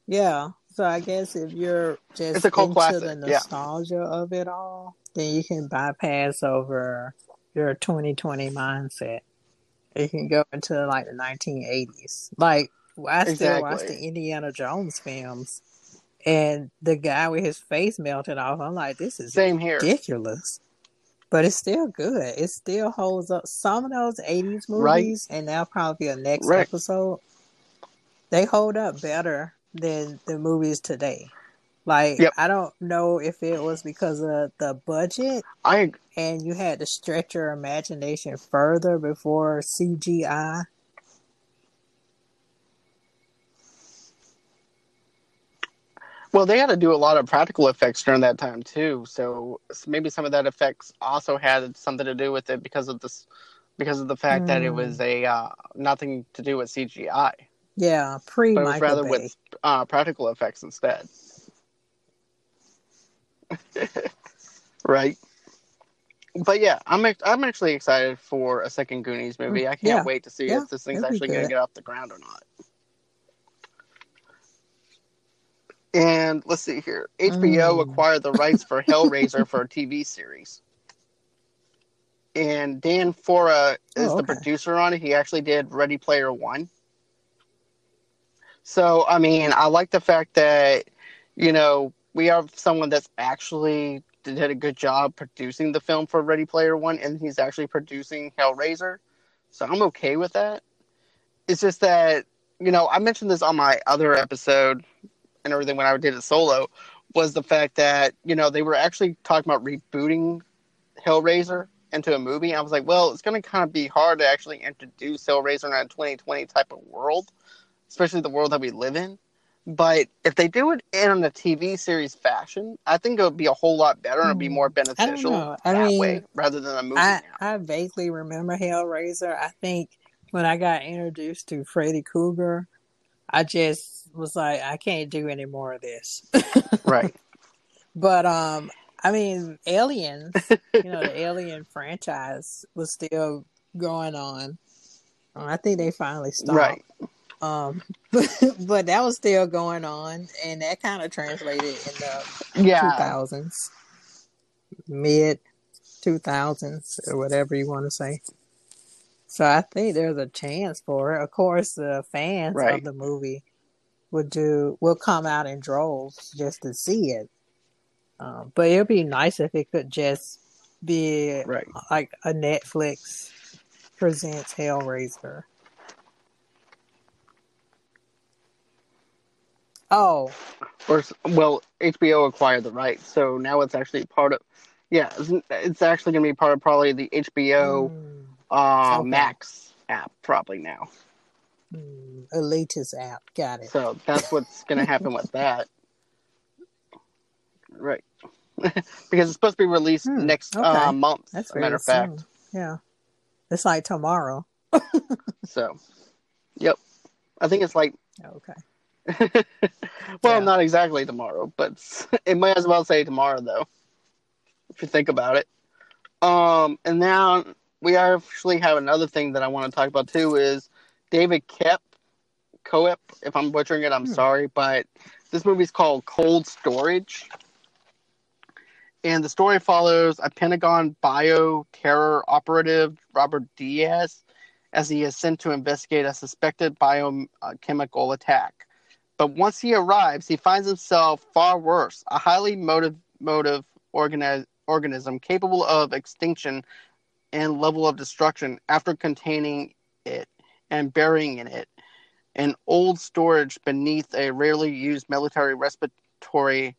Yeah. So I guess if you're just It's a cult into classic, the yeah. nostalgia of it all, then you can bypass over your 2020 mindset. You can go into like the 1980s. Like I still watch the Indiana Jones films, and the guy with his face melted off. I'm like, this is Same here. ridiculous. But it's still good. It still holds up. Some of those 80s Right. movies, and that'll probably be a next Right. episode, they hold up better than the movies today. Like, Yep. I don't know if it was because of the budget I and you had to stretch your imagination further before CGI. Well, they had to do a lot of practical effects during that time too. So maybe some of that effects also had something to do with it because of this, because of the fact that it Mm. was a uh, nothing to do with CGI, Yeah, pre but it was rather Bay. with uh, practical effects instead. [LAUGHS] right. But yeah, I'm I'm actually excited for a second Goonies movie. I can't Yeah. wait to see Yeah, if this thing's actually going to get off the ground or not. And let's see here. HBO Mm. acquired the rights for Hellraiser for a TV series. And Dan Farah is Oh, the producer on it. He actually did Ready Player One. So, I mean, I like the fact that, you know, we have someone that's actually did a good job producing the film for Ready Player One, and he's actually producing Hellraiser. So I'm okay with that. It's just that, you know, I mentioned this on my other episode and everything when I did it solo, was the fact that, you know, they were actually talking about rebooting Hellraiser into a movie. I was like, well, it's going to kind of be hard to actually introduce Hellraiser in a 2020 type of world, especially the world that we live in. But if they do it in a TV series fashion, I think it would be a whole lot better and it'd be Hmm. more beneficial. I that mean, way rather than a movie. I. I vaguely remember Hellraiser. I think when I got introduced to Freddy Krueger, I just was like, I can't do any more of this. [LAUGHS] Right. But um, I mean, Aliens, you know, the [LAUGHS] Alien franchise was still going on. Uh, I think they finally stopped. Right. Um, but, [LAUGHS] but that was still going on, and that kind of translated in the Yeah. 2000s, mid 2000s, or whatever you want to say. So I think there's a chance for it. Of course, the fans Right. of the movie would do will come out in droves just to see it. Um, but it'd be nice if it could just be Right. like a Netflix presents Hellraiser. Oh, Or well, HBO acquired the rights, so now it's actually part of. Yeah, it's, it's actually going to be part of probably the HBO mm, uh, Okay. Max app probably now. Mm, elitist app. Got it. So that's what's going to happen with that. [LAUGHS] Right. [LAUGHS] because it's supposed to be released Hmm, next okay. uh, month, That's as a matter of fact. Yeah, it's like tomorrow. [LAUGHS] So, yep. I think it's like, Okay. well, Yeah. not exactly tomorrow, but it might as well say tomorrow, though, if you think about it. Um, and now we actually have another thing that I want to talk about, too, is David Kep, Coep, if I'm butchering it, I'm Hmm. sorry, but this movie's called Cold Storage. And the story follows a Pentagon bioterror operative, Robert Diaz, as he is sent to investigate a suspected biochemical attack. But once he arrives, he finds himself far worse a highly motive, motive organi- organism capable of extinction and level of destruction after containing it and burying in it an old storage beneath a rarely used military respiratory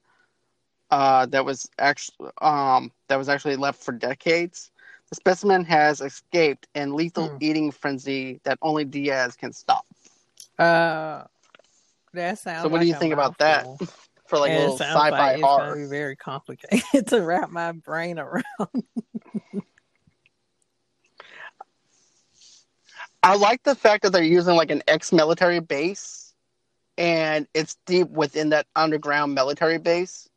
uh, that was actually um, that was actually left for decades. The specimen has escaped in lethal Hmm. eating frenzy that only Diaz can stop. Uh, that sounds. So what do you like think about that? [LAUGHS] For like a And little sci-fi like it's horror. be very complicated [LAUGHS] to wrap my brain around. [LAUGHS] I like the fact that they're using like an ex-military base, and it's deep within that underground military base,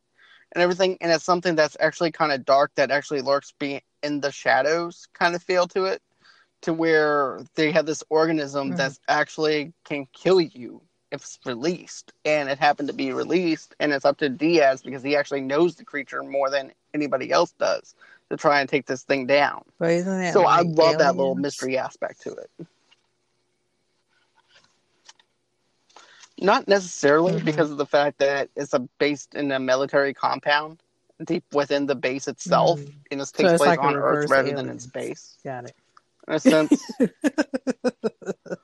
and everything. And it's something that's actually kind of dark that actually lurks be in the shadows, kind of feel to it, to where they have this organism Mhm. that's actually can kill you if it's released, and it happened to be released, and it's up to Diaz because he actually knows the creature more than anybody else does to try and take this thing down. But isn't that So I like love that little mystery aspect to it. Not necessarily Mhm. because of the fact that it's a based in a military compound deep within the base itself, Mm. and it So takes it's place like on Earth rather than in space. Got it. In a sense, [LAUGHS]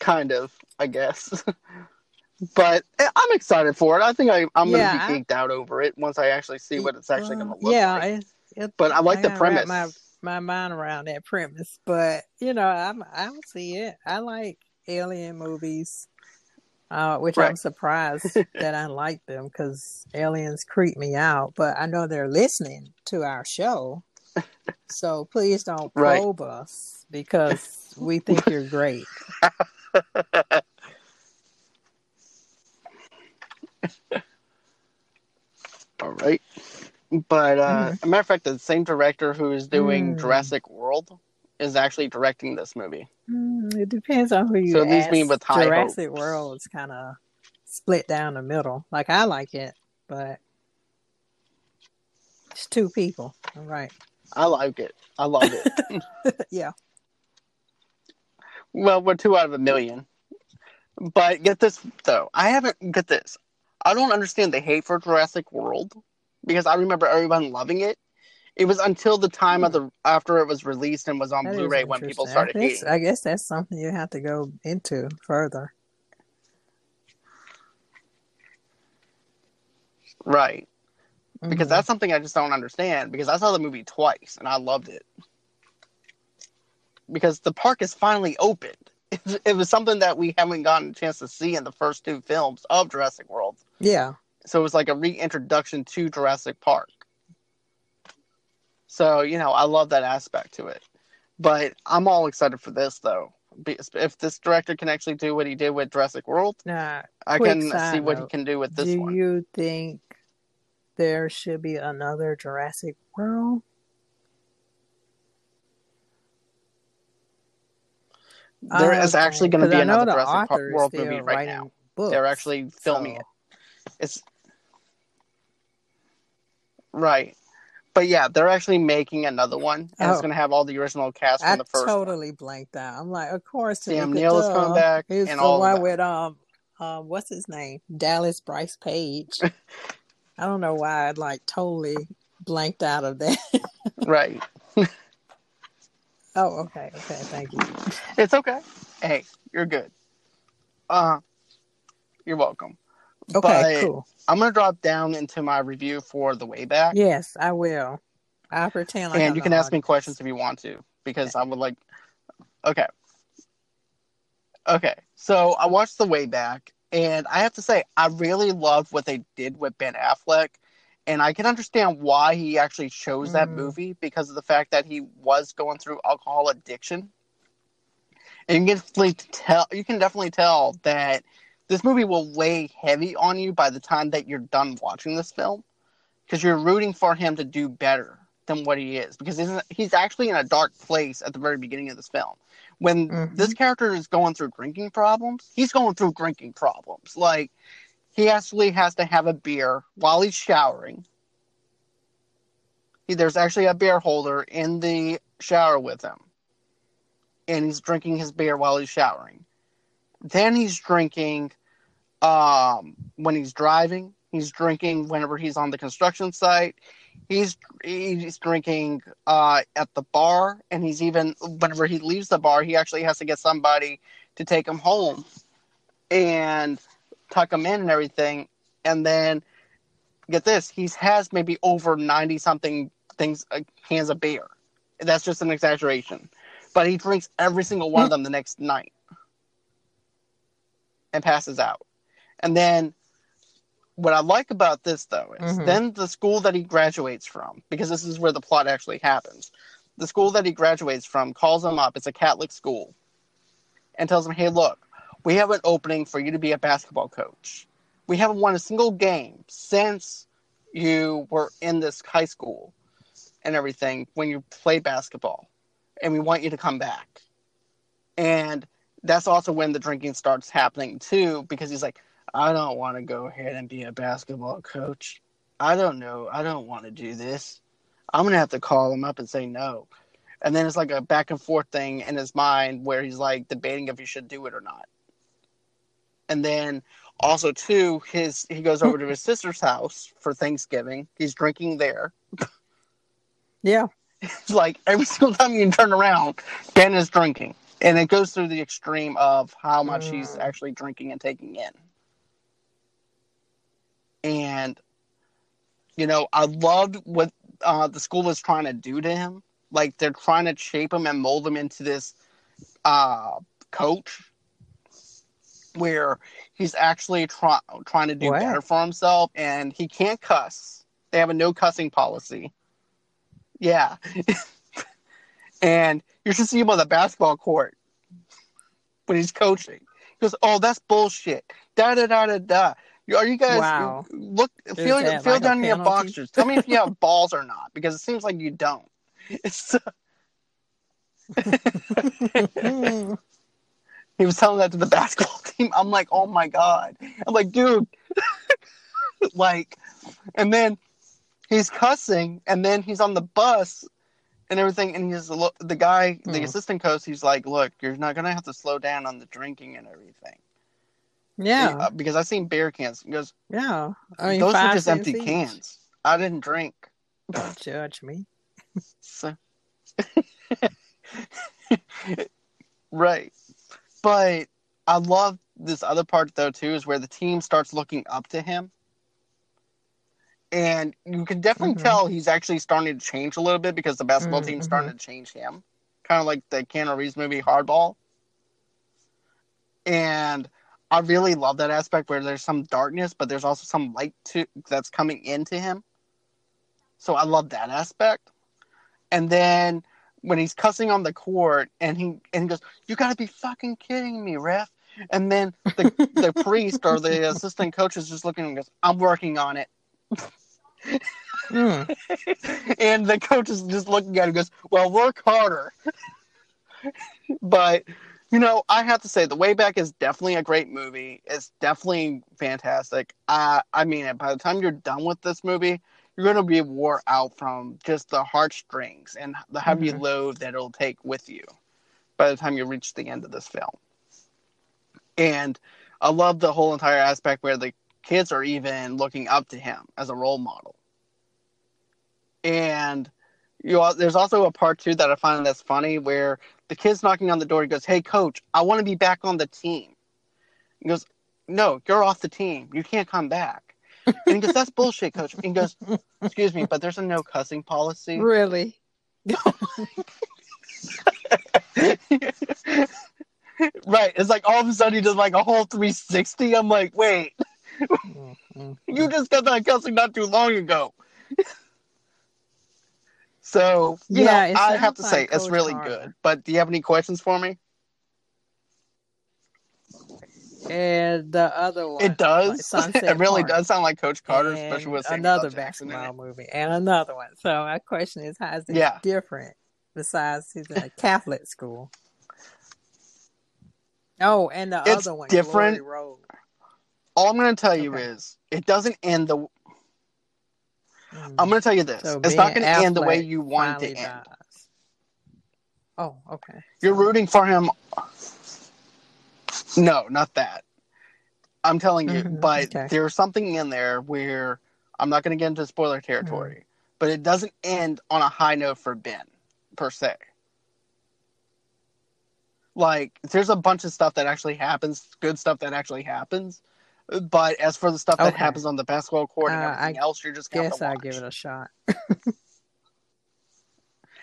kind of, I guess. [LAUGHS] but eh, I'm excited for it. I think I, I'm Yeah, going to be geeked out over it once I actually see what it's actually going to look yeah, like. it's, it, But I like the premise. My, my mind around that premise, but you know, I'm I'll see it. I like alien movies, uh, which I'm surprised [LAUGHS] that I like them because aliens creep me out. But I know they're listening to our show, so please don't [LAUGHS] Right. probe us because we think you're great. [LAUGHS] All right. But uh, Mhm. a matter of fact, the same director who is doing Mm. Jurassic World is actually directing this movie. Mm, it depends on who you So it leaves me with high Jurassic hopes. World is kind of split down the middle. Like I like it, but it's two people. All right. I like it. I love it. [LAUGHS] yeah. well, we're two out of a million. But get this though, I haven't get this. I don't understand the hate for Jurassic World because I remember everyone loving it. It was until the time of the after it was released and was on That Blu-ray when people started I guess, hating. I guess that's something you have to go into further. Right. Because Mhm. that's something I just don't understand because I saw the movie twice and I loved it. Because the park is finally opened. [LAUGHS] It, it was something that we haven't gotten a chance to see in the first two films of Jurassic World. yeah. So it was like a reintroduction to Jurassic Park. So, you know, I love that aspect to it. But I'm all excited for this though. If this director can actually do what he did with Jurassic World, Now, I can side see what he can do with this do one. you think there should be another Jurassic World? There is Okay, actually going to be another the Jurassic World movie right now. Books, They're actually filming so- it. It's right, but yeah, they're actually making another one, and it's Oh. going to have all the original cast from I the first. one. totally blanked out. I'm like, of course, Sam Neill is coming back, It's and the all one with um, um, what's his name? Dallas Bryce Page. [LAUGHS] I don't know why I like totally blanked out of that. [LAUGHS] Right, oh, okay, okay, thank you. it's okay. Hey, you're good. Uh, you're welcome. Okay, But cool. I'm going to drop down into my review for the way back, Yes, I will. I'll pretend like and I'm you can ask me questions if you want to, because I would like. Okay. Okay, so I watched the way back, and I have to say I really loved what they did with Ben Affleck, and I can understand why he actually chose that Mhm. movie because of the fact that he was going through alcohol addiction. And you can definitely tell you can definitely tell that this movie will weigh heavy on you by the time that you're done watching this film because you're rooting for him to do better than what he is because he's, he's actually in a dark place at the very beginning of this film. When Mhm. this character is going through drinking problems he's going through drinking problems. Like he actually has to have a beer while he's showering. He, there's actually a beer holder in the shower with him and he's drinking his beer while he's showering then he's drinking um, when he's driving he's drinking whenever he's on the construction site. He's he's drinking uh, at the bar and he's even whenever he leaves the bar he actually has to get somebody to take him home and tuck him in and everything. And then get this, he has maybe over ninety something things uh, cans of beer. That's just an exaggeration, but he drinks every single one of them the next night and passes out. And then what I like about this though is Mhm. then the school that he graduates from, because this is where the plot actually happens. The school that he graduates from calls him up. It's a Catholic school, and tells him, "Hey, look, we have an opening for you to be a basketball coach. We haven't won a single game since you were in this high school and everything when you play basketball, and we want you to come back." And that's also when the drinking starts happening too, because he's like, I don't want to go ahead and be a basketball coach. I don't know. I don't want to do this. I'm going to have to call him up and say no. And then it's like a back and forth thing in his mind where he's like debating if he should do it or not. And then also too, his he goes over to his sister's house for Thanksgiving. He's drinking there. Yeah. [LAUGHS] It's like every [LAUGHS] single time you turn around, Ben is drinking. And it goes through the extreme of how much he's Mm. actually drinking and taking in. And, you know, I loved what uh, the school was trying to do to him. Like, they're trying to shape him and mold him into this uh, coach where he's actually try- trying to do Wow. better for himself and he can't cuss. They have a no cussing policy. Yeah. [LAUGHS] and you should see him on the basketball court when he's coaching. He goes, "Oh, that's bullshit." Da da da da da. Are you guys Wow. look feel feel like down in your boxers? Tell me if you have [LAUGHS] balls or not, because it seems like you don't. It's, Mm. [LAUGHS] he was telling that to the basketball [LAUGHS] team. I'm like, oh my god. I'm like, dude, like, and then he's cussing, and then he's on the bus and everything, and he's the guy, the Hmm. assistant coach. He's like, look, you're not gonna have to slow down on the drinking and everything. yeah. Uh, because I've seen beer cans. He goes, Yeah. I mean, those are just empty each. cans. I didn't drink. Don't judge me. [LAUGHS] So, [LAUGHS] right. But I love this other part though too, is where the team starts looking up to him, and you can definitely Mhm. tell he's actually starting to change a little bit because the basketball Mhm, team's starting to change him, kind of like the Keanu Reeves movie Hardball. And I really love that aspect where there's some darkness, but there's also some light to that's coming into him. So I love that aspect. And then when he's cussing on the court and he and he goes, You gotta be fucking kidding me, ref. And then the the [LAUGHS] priest or the assistant coach is just looking and goes, I'm working on it. Mm. and the coach is just looking at him goes, Well, work harder. but you know, I have to say, The Way Back is definitely a great movie. It's definitely fantastic. Uh, I mean, by the time you're done with this movie, you're going to be wore out from just the heartstrings and the heavy Mhm. load that it'll take with you by the time you reach the end of this film. And I love the whole entire aspect where the kids are even looking up to him as a role model. And you know, there's also a part too that I find that's funny where the kid's knocking on the door. He goes, "Hey, coach, I want to be back on the team." He goes, "No, you're off the team. You can't come back." And he goes, "That's bullshit, coach." And he goes, "Excuse me, but there's a no cussing policy." Really? [LAUGHS] right. It's like all of a sudden he does like a whole 360. I'm like, wait, [LAUGHS] you just got that cussing not too long ago. [LAUGHS] so, Yeah, know, I have to say it's really Carter. good. But do you have any questions for me? And the other one. [LAUGHS] It does. it really Park. does sound like Coach Carter, and especially with Samuel another L. Jackson in basketball movie and another one. So my question is, how is it Yeah. different? Besides, he's in a Catholic school. Oh, and the It's other one, different. Glory Road. All I'm going to tell you Okay. is it doesn't end the. Mm. I'm going to tell you this. So it's not going to end the way you want it to end. dies. Oh, okay. You're rooting for him. No, not that. I'm telling you, Mhm, but okay. there's something in there where I'm not going to get into spoiler territory, but it doesn't end on a high note for Ben, per se. Like, there's a bunch of stuff that actually happens, good stuff that actually happens, But as for the stuff that Okay. happens on the basketball court and Uh, everything I else, you're just gonna Guess I'll give it a shot. [LAUGHS]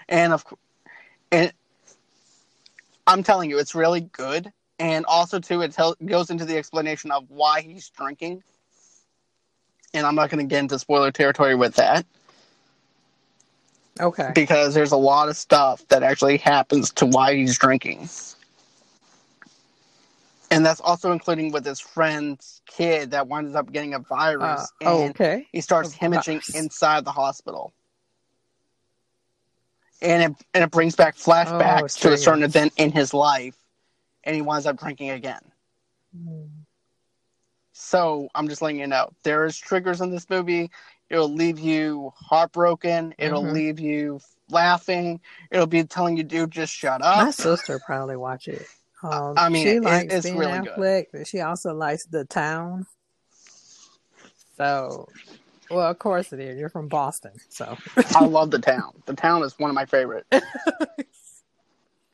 and of and I'm telling you, it's really good. And also, too, it tell, goes into the explanation of why he's drinking. And I'm not going to get into spoiler territory with that Okay. because there's a lot of stuff that actually happens to why he's drinking. And that's also including with his friend's kid that winds up getting a Uh, virus and okay. he starts hemorrhaging virus. inside the hospital. And it, and it brings back flashbacks to a certain event in his life, and he winds up drinking again. Mm. So I'm just letting you know there is triggers in this movie. It'll leave you heartbroken. It'll Mhm. leave you laughing. It'll be telling you, "Dude, just shut up. My sister probably watch it. Um, I mean, she it- likes it's Ben really good. Affleck, but she also likes the town. So, well, of course it is. You're from Boston, so I [LAUGHS] love the town. The town is one of my favorite.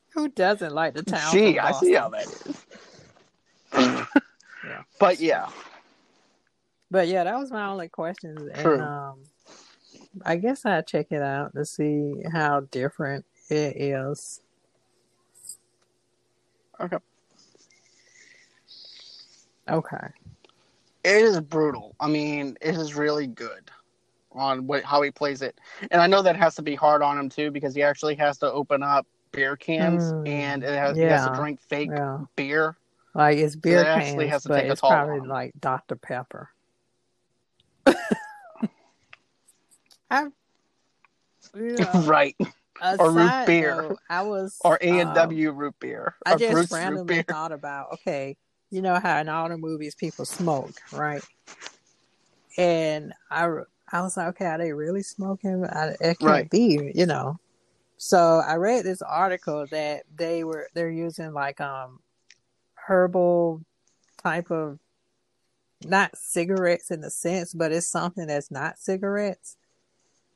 who doesn't like the town? Gee, I see how that is. Yeah. But yeah, But yeah, that was my only question. True. And um, I guess I'd check it out to see how different it is. Okay. Okay. it is brutal. I mean, it is really good on what how he plays it, and I know that has to be hard on him too because he actually has to open up beer cans Mm, and it has, he has to drink fake Yeah. beer. Like it's beer it actually cans, has to but take it's toll on like Dr. Pepper. [LAUGHS] [LAUGHS] I, you [LAUGHS] know, right. A Or root beer. note, I was Or A and um, W root beer. I just root randomly thought about okay, you know how in all the movies people smoke, right? And I, I was like, okay, are they really smoking? I, it can't Right. be, you know. So I read this article that they were they're using like um herbal type of not cigarettes in the sense, but it's something that's not cigarettes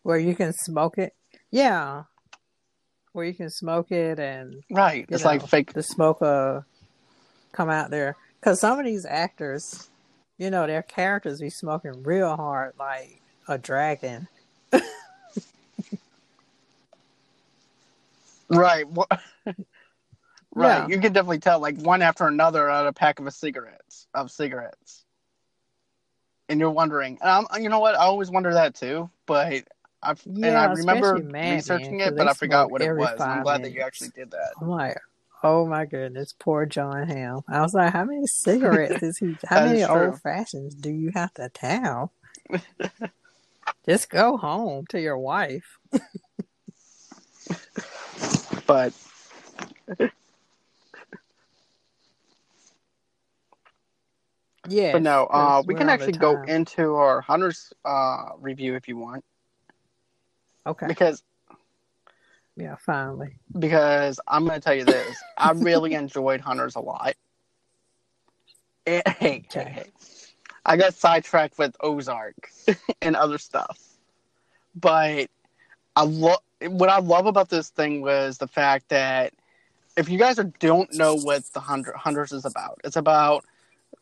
where you can smoke it. Yeah. Where you can smoke it and Right. It's know, like fake. the smoke uh come out there because some of these actors you know their characters be smoking real hard like a dragon Right. [LAUGHS] right. Yeah. You can definitely tell, like one after another, on a pack of cigarettes of cigarettes, and you're wondering. And I'm, you know what? I always wonder that too. But I and I remember Mad Men, it, but I forgot what it was. I'm glad that you actually did that. i'm like oh my goodness poor Jon Hamm. i was like how many cigarettes is he [LAUGHS] how many old fashions do you have to tell just go home to your wife [LAUGHS] But [LAUGHS] yeah but no, uh, we can actually go into our hunters uh review if you want, okay because yeah finally because I'm going to tell you this. I really [LAUGHS] enjoyed Hunters a lot. [LAUGHS] Hey, hey, Okay. hey. I got sidetracked with Ozark [LAUGHS] and other stuff. But I love what I love about this thing was the fact that if you guys are, don't know what the Hunter, Hunters is about, it's about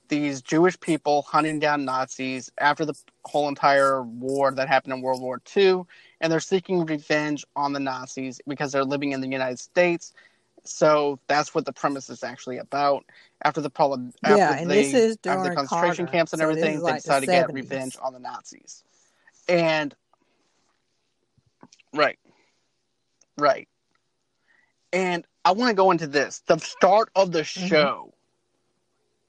these Jewish people hunting down Nazis after the whole entire war that happened in World War II, and they're seeking revenge on the Nazis because they're living in the United States. So that's what the premise is actually about. After the poli- after yeah and they, this is after during the concentration Carter, camps and so everything, is they like the decide to get revenge on the Nazis. And right, right, and I want to go into this. The start of the Mm-hmm. show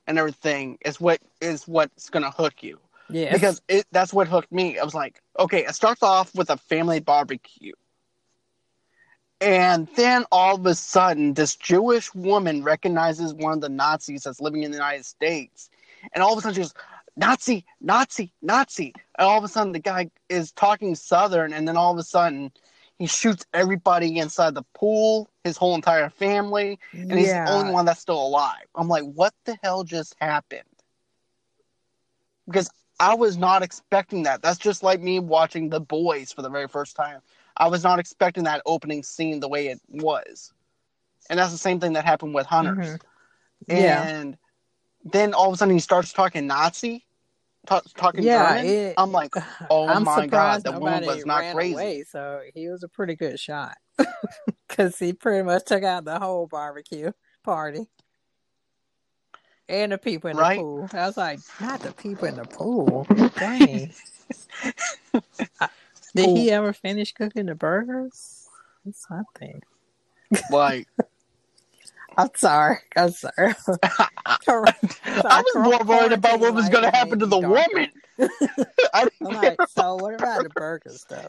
and everything is what is what's gonna hook you yeah because it that's what hooked me. I was like, okay, it starts off with a family barbecue. And then all of a sudden, this Jewish woman recognizes one of the Nazis that's living in the United States. And all of a sudden, she goes, Nazi, Nazi, Nazi. And all of a sudden, the guy is talking Southern. And then all of a sudden, he shoots everybody inside the pool, his whole entire family. And he's yeah the only one that's still alive. I'm like, what the hell just happened? Because I was not expecting that. That's just like me watching The Boys for the very first time. I was not expecting that opening scene the way it was. And that's the same thing that happened with Hunters. Mhm. Yeah. And then all of a sudden he starts talking Nazi, ta- talking Yeah, German. it- I'm like, [SIGHS] oh I'm my god, that woman was not crazy. away. So he was a pretty good shot [LAUGHS] because he pretty much took out the whole barbecue party and the people in Right. the pool. I was like, not the people in the pool. Dang. [LAUGHS] I- Did he ever finish cooking the burgers? That's something. Like, [LAUGHS] I'm sorry. I'm [LAUGHS] sorry. I was more worried about what was going to happen to the woman. I I'm like, so what about the burgers though?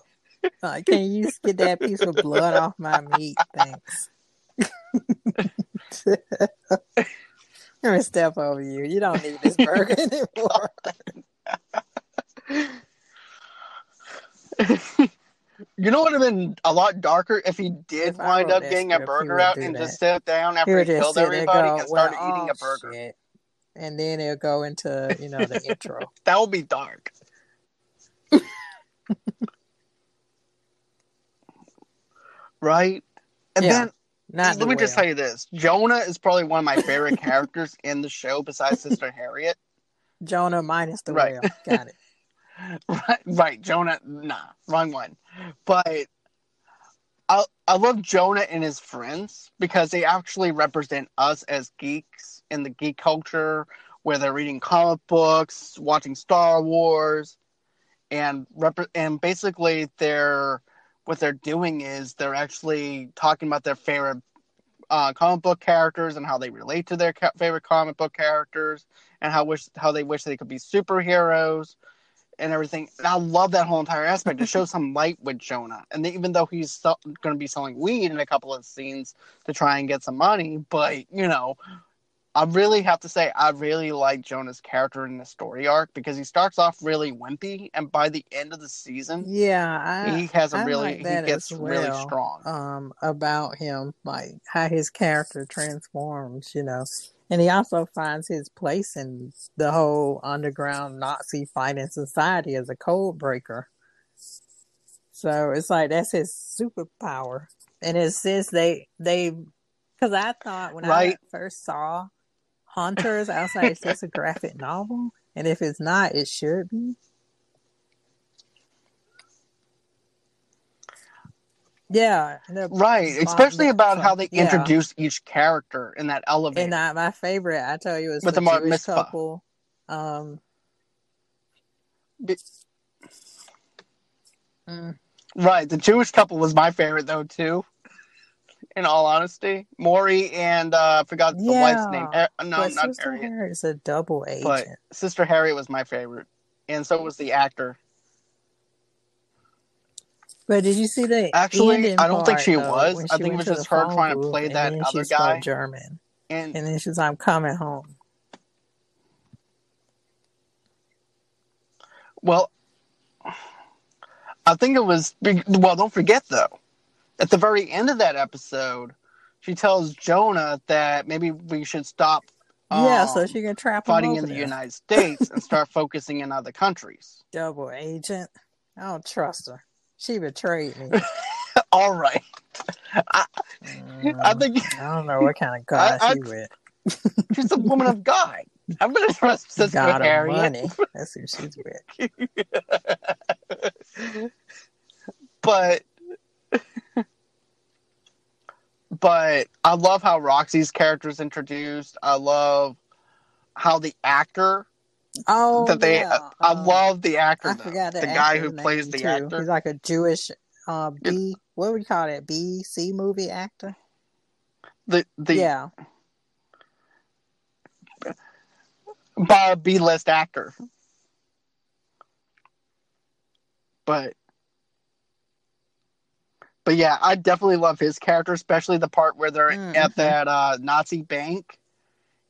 Like, can you just get that piece of blood off my meat? Thanks. Let me step over you. You don't need this burger [LAUGHS] anymore. you know what would have been a lot darker if he did If wind up getting a script, he burger out and that. just sit down after he just killed sit and everybody go, and started well, eating oh, a burger. shit. And then it'll go into, you know, the intro. [LAUGHS] That would be dark. [LAUGHS] right? And Yeah. then Not let me just tell you this. Jonah is probably one of my favorite characters [LAUGHS] in the show besides Sister Harriet. Jonah minus the Right. whale. Got it. [LAUGHS] Right, right, Jonah. Nah, wrong one. But I I love Jonah and his friends because they actually represent us as geeks in the geek culture, where they're reading comic books, watching Star Wars, and rep- and basically they're what they're doing is they're actually talking about their favorite uh, comic book characters and how they relate to their ca- favorite comic book characters and how wish how they wish they could be superheroes and everything. And I love that whole entire aspect. It shows some light with Jonah, and even though he's sell- going to be selling weed in a couple of scenes to try and get some money, but you know, I really have to say I really like Jonah's character in the story arc because he starts off really wimpy, and by the end of the season, Yeah, I, he has a I really like he gets as really strong. um about him like how his character transforms you know and he also finds his place in the whole underground nazi fighting society as a code breaker so it's like that's his superpower and it says they they because i thought when Right. i first saw hunters outside is this a graphic novel and if it's not it should be yeah Right, especially about how they yeah. introduce each character in that elevator. And uh, my favorite, I tell you, is With the, the Jewish couple. Um, Be- mm, Right, the Jewish couple was my favorite though too. In all honesty, Maury and uh, I forgot the wife's name. Har- no, but not Sister Harriet, Harriet is a double agent. but Sister Harriet was my favorite, and so was the actor. But did you see that? Actually, I don't think she though, was. when I think it was just her trying to play that then other she guy. German, And and then she's "I'm coming home." well, I think it was. Well, don't forget though, at the very end of that episode, she tells Jonah that maybe we should stop. yeah, so um, she can trap fighting in the. United States and start [LAUGHS] focusing in other countries. Double agent. I don't trust her. She betrayed me. [LAUGHS] All right. I, I Mm, think I don't know what kind of God [LAUGHS] I- she with. she's a woman of God. I'm going to trust Sister God Harriet. money. That's who she's with. But but I love how Roxy's character is introduced. I love how the actor Oh, that they yeah. I um, love the actor I though. forgot the, the guy who plays the too. actor. He's like a Jewish uh, B. What would you call it? B C movie actor. The the yeah, by B list actor. But but yeah, I definitely love his character, especially the part where they're Mhm. at that uh, Nazi bank,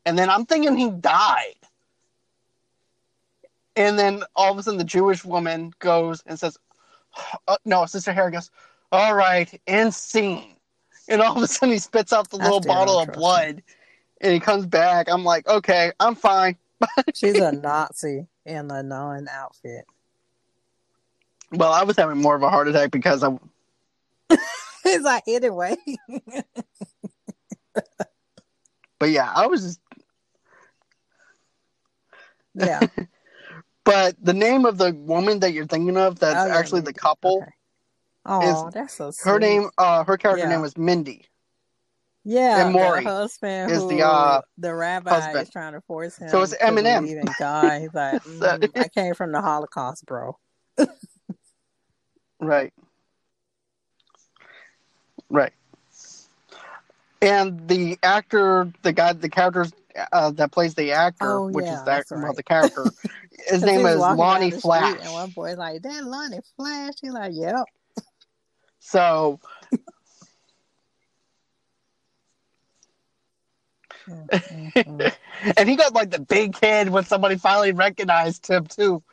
and then I'm thinking he died, and then all of a sudden the Jewish woman goes and says, uh, "No, Sister Harry goes, all right, end scene," and all of a sudden he spits out the I little bottle of blood, and he comes back. I'm like, okay, I'm fine. [LAUGHS] she's a Nazi in a nun outfit. Well, I was having more of a heart attack because I, He's like, anyway. but yeah, I was just, Yeah. [LAUGHS] but the name of the woman that you're thinking of, that's Oh, yeah, actually the couple. Okay. Oh, that's so sweet. Her name, uh, her character Yeah. name was Mindy. Yeah, and Maury husband is the, uh, the rabbi husband. is trying to force him So it's Eminem. in God. He's like, [LAUGHS] "Mm, I came from the Holocaust, bro. [LAUGHS] Right. Right. And the actor, the guy, the character uh, that plays the actor, Oh, which yeah, is the, that's well, the character, [LAUGHS] his name is Lonny Flash. and one boy's like, "That Lonny Flash." He's like, "Yep." So Mm, mm, mm. and he got like the big head when somebody finally recognized him too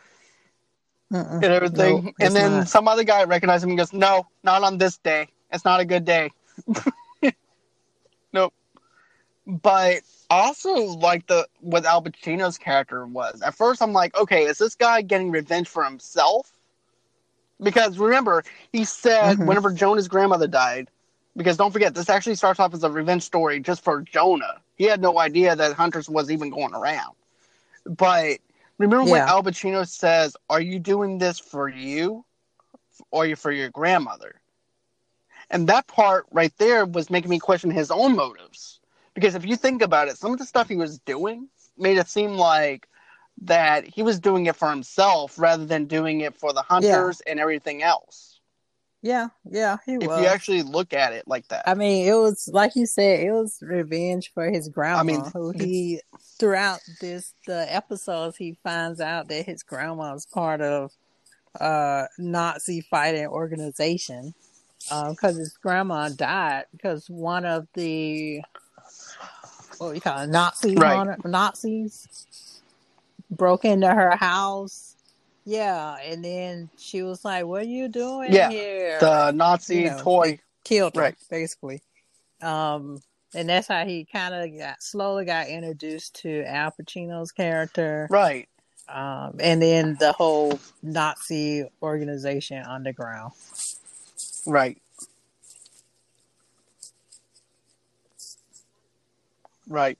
Mm-mm. and everything. And then not. some other guy recognized him and goes, No, not on this day. It's not a good day. [LAUGHS] nope. But also like the what Al Pacino's character was. At first I'm like, okay, is this guy getting revenge for himself? Because remember, he said Mhm. whenever Jonah's grandmother died, because don't forget, this actually starts off as a revenge story just for Jonah. He had no idea that Hunters was even going around. But remember when Yeah. Al Pacino says, Are you doing this for you or you for your grandmother? And that part right there was making me question his own motives. Because if you think about it, some of the stuff he was doing made it seem like that he was doing it for himself rather than doing it for the hunters and everything else. Yeah, yeah, he If was. you actually look at it like that. I mean, it was like you said, it was revenge for his grandma. mean, who he throughout this the episodes he finds out that his grandma is part of uh Nazi fighting organization because his grandma died because one of the what we call it, Nazi Right. hunter- Nazis broke into her house. Yeah, and then she was like, "What are you doing Yeah, here?" the Nazi you know, toy. killed her Right. basically um and that's how he kind of got slowly got introduced to al pacino's character Right. um and then the whole nazi organization underground Right. Right.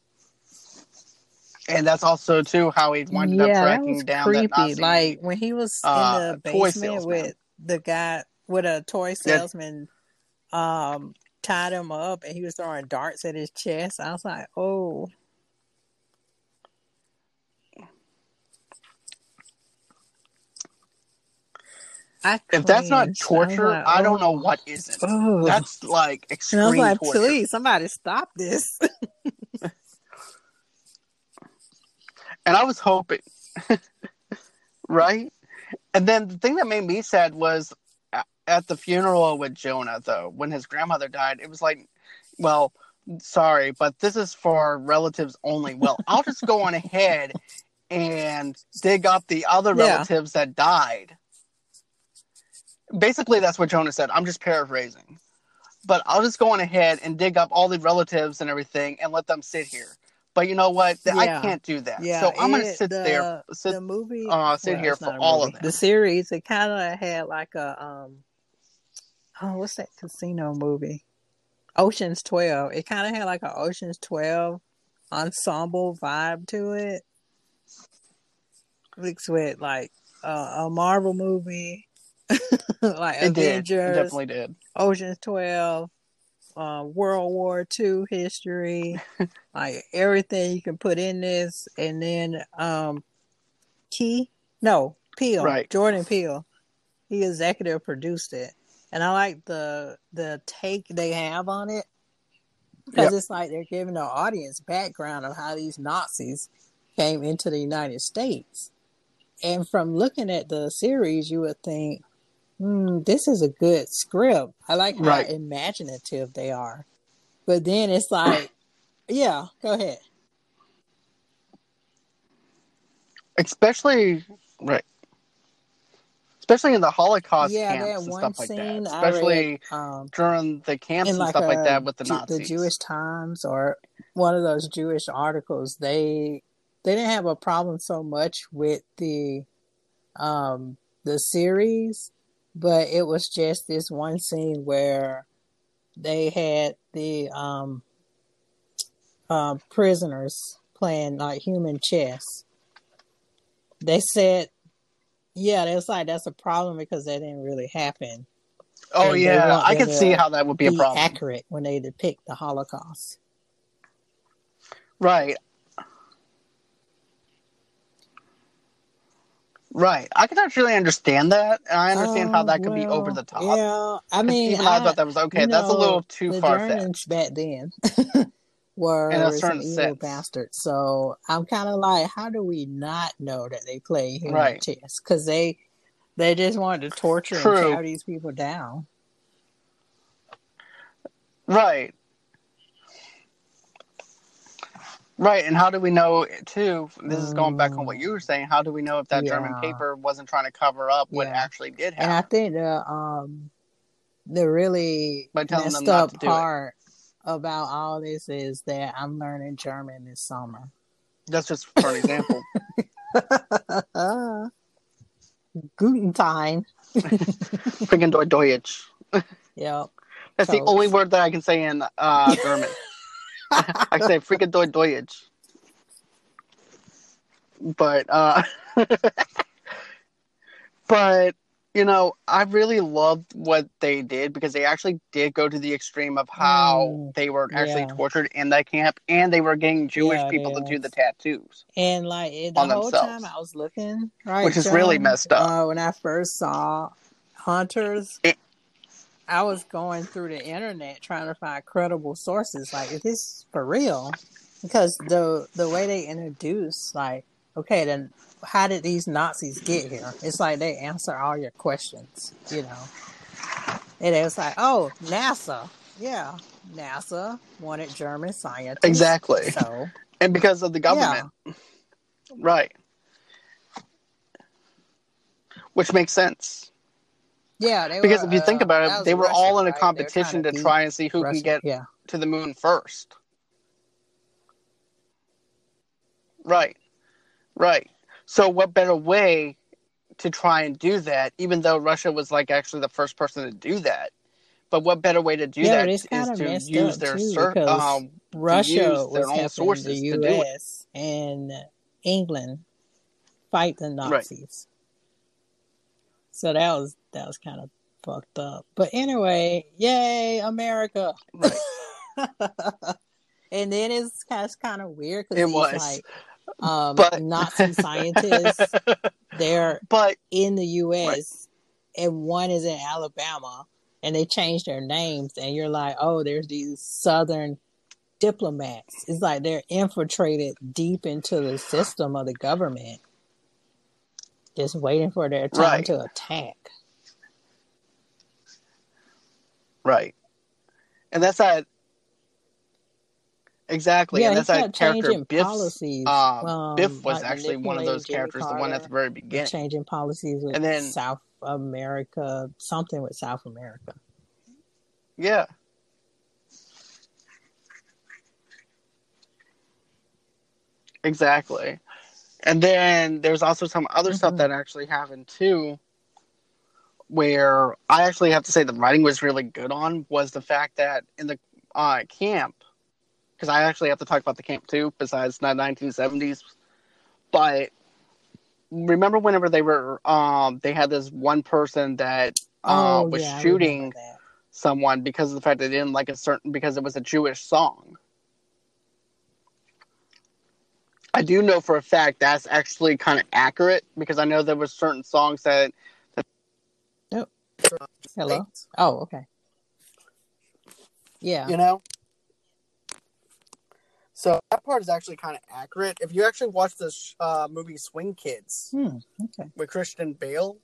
And that's also too how he winded up yeah that tracking was down creepy that Nazi. like when he was uh, in the basement with the guy with a toy salesman um tied him up and he was throwing darts at his chest i was like oh I if that's not cringed. I torture, like, I don't oh, know oh. what isn't. Oh. That's like And I extreme was like, torture. please, somebody stop this. [LAUGHS] And I was hoping, [LAUGHS] right? And then the thing that made me sad was at the funeral with Jonah, though, when his grandmother died, it was like, well, sorry, but this is for relatives only. Well, I'll just go on ahead and dig up the other [LAUGHS] Yeah. relatives that died. Basically, that's what Jonah said. I'm just paraphrasing. But I'll just go on ahead and dig up all the relatives and everything and let them sit here. But you know what? I can't do that. Yeah, so I'm going to sit the- there. Sit, the movie, uh, sit here for all of movie. them. The series, it kind of had like a um, oh, what's that casino movie? Ocean's Twelve. It kind of had like an Ocean's Twelve ensemble vibe to it, mixed with like uh, a Marvel movie, [LAUGHS] like it did. It Avengers, definitely did. Ocean's Twelve, uh, World War Two history, [LAUGHS] like everything you can put in this, and then um, Key, no Peele, Right. Jordan Peele, he executive produced it, and I like the the take they have on it because Yep. it's like they're giving the audience background of how these Nazis came into the United States, and from looking at the series, you would think hmm, this is a good script. I like how Right. imaginative they are. But then it's like, [CLEARS THROAT] yeah, go ahead. Especially, right. Especially in the Holocaust yeah, camps and stuff like that. Especially read um, during the camps and like stuff like that with the Nazis. the Jewish Times or one of those Jewish articles. They they didn't have a problem so much with the um the series, but it was just this one scene where they had the um uh, prisoners playing like human chess they said, yeah, it's like that's a problem because that didn't really happen. Oh And yeah, I can see how that would be a problem. accurate when they depict the Holocaust. Right. Right. I can actually understand that. And I understand how Oh, that could be over the top. Yeah, I mean, even I, I, thought that was okay. That's a little too far fetched. back then [LAUGHS] were In a some certain evil sense. bastards. So I'm kind of like, how do we not know that they play human Right. chess? Because they they just wanted to torture and True. chow these people down. Right. Right. And how do we know too? This is going back on what you were saying. How do we know if that German paper wasn't trying to cover up what Yeah. actually did happen? And I think the um the really messed up part about all this is that I'm learning German this summer. That's just for an example. [LAUGHS] Guten Tag. Freaking Deu- Deutsch. Yep. That's the only word that I can say in uh, German. [LAUGHS] I say freaking Deu- Deutsch. But, uh, [LAUGHS] but, you know, I really loved what they did because they actually did go to the extreme of how Mm, they were actually yeah. tortured in that camp and they were getting Jewish Yeah, people to do the tattoos. And like the On whole time. I was looking, right, Which is really messed up. Uh, when I first saw Hunters, It- I was going through the internet trying to find credible sources. Like, is this for real? Because the the way they introduce, like, okay, then how did these Nazis get here? It's like they answer all your questions, you know. And it was like, oh, NASA, yeah, NASA wanted German scientists, Exactly. So And because of the government. Right. Which makes sense. Yeah, they Because were, if you think uh, about it, they were Russia, all in a right? They were trying competition to beat try and see who Russia. can get Yeah, to the moon first. Right. Right. So what better way to try and do that, even though Russia was like actually the first person to do that. But what better way to do Yeah, that but is to use their too, cert, because um, Russia use their own sources the to do it. U.S. and England fight the Nazis. So that was that was kind of fucked up. But anyway, yay, America! Right. [LAUGHS] and then it's kind of, kind of weird because It was. like um, But [LAUGHS] Nazi scientists, they're but in the U.S. and one is in Alabama, and they changed their names, and you're like, oh, there's these Southern diplomats. It's like they're infiltrated deep into the system of the government, just waiting for their time Right. to attack. right. And that's that exactly. yeah, and that's that character changing Biff's policies. um, um, Biff was like actually one of those Jimmy characters, the one at the very beginning. changing policies with And then South America, something with South America. yeah. Exactly. And then there's also some other stuff Mhm. that actually happened too, where I actually have to say the writing was really good on was the fact that in the uh, camp, because I actually have to talk about the camp too, besides the 1970s. But remember whenever they were, um, they had this one person that uh, Oh was yeah, shooting someone because of the fact they didn't like a certain because it was a Jewish song. I do know for a fact that's actually kind of accurate because I know there were certain songs that Hello. Oh, okay. Yeah. you know. So that part is actually kind of accurate. If you actually watch this uh, movie Swing Kids Hmm. Okay. with Christian Bale,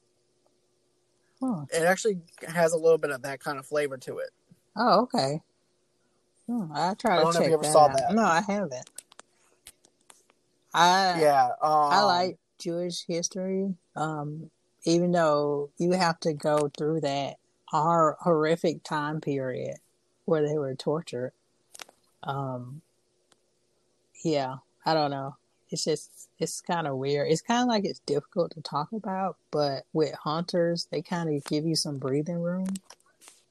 Huh. it actually has a little bit of that kind of flavor to it. Oh, okay. Hmm, I try I to don't know if check you ever that saw out. that. No, I haven't. I Yeah, um, I like Jewish history. Um, even though you have to go through that hor- horrific time period where they were tortured. Um, yeah, I don't know. It's just it's kind of weird. It's kind of like it's difficult to talk about, but with hunters, they kind of give you some breathing room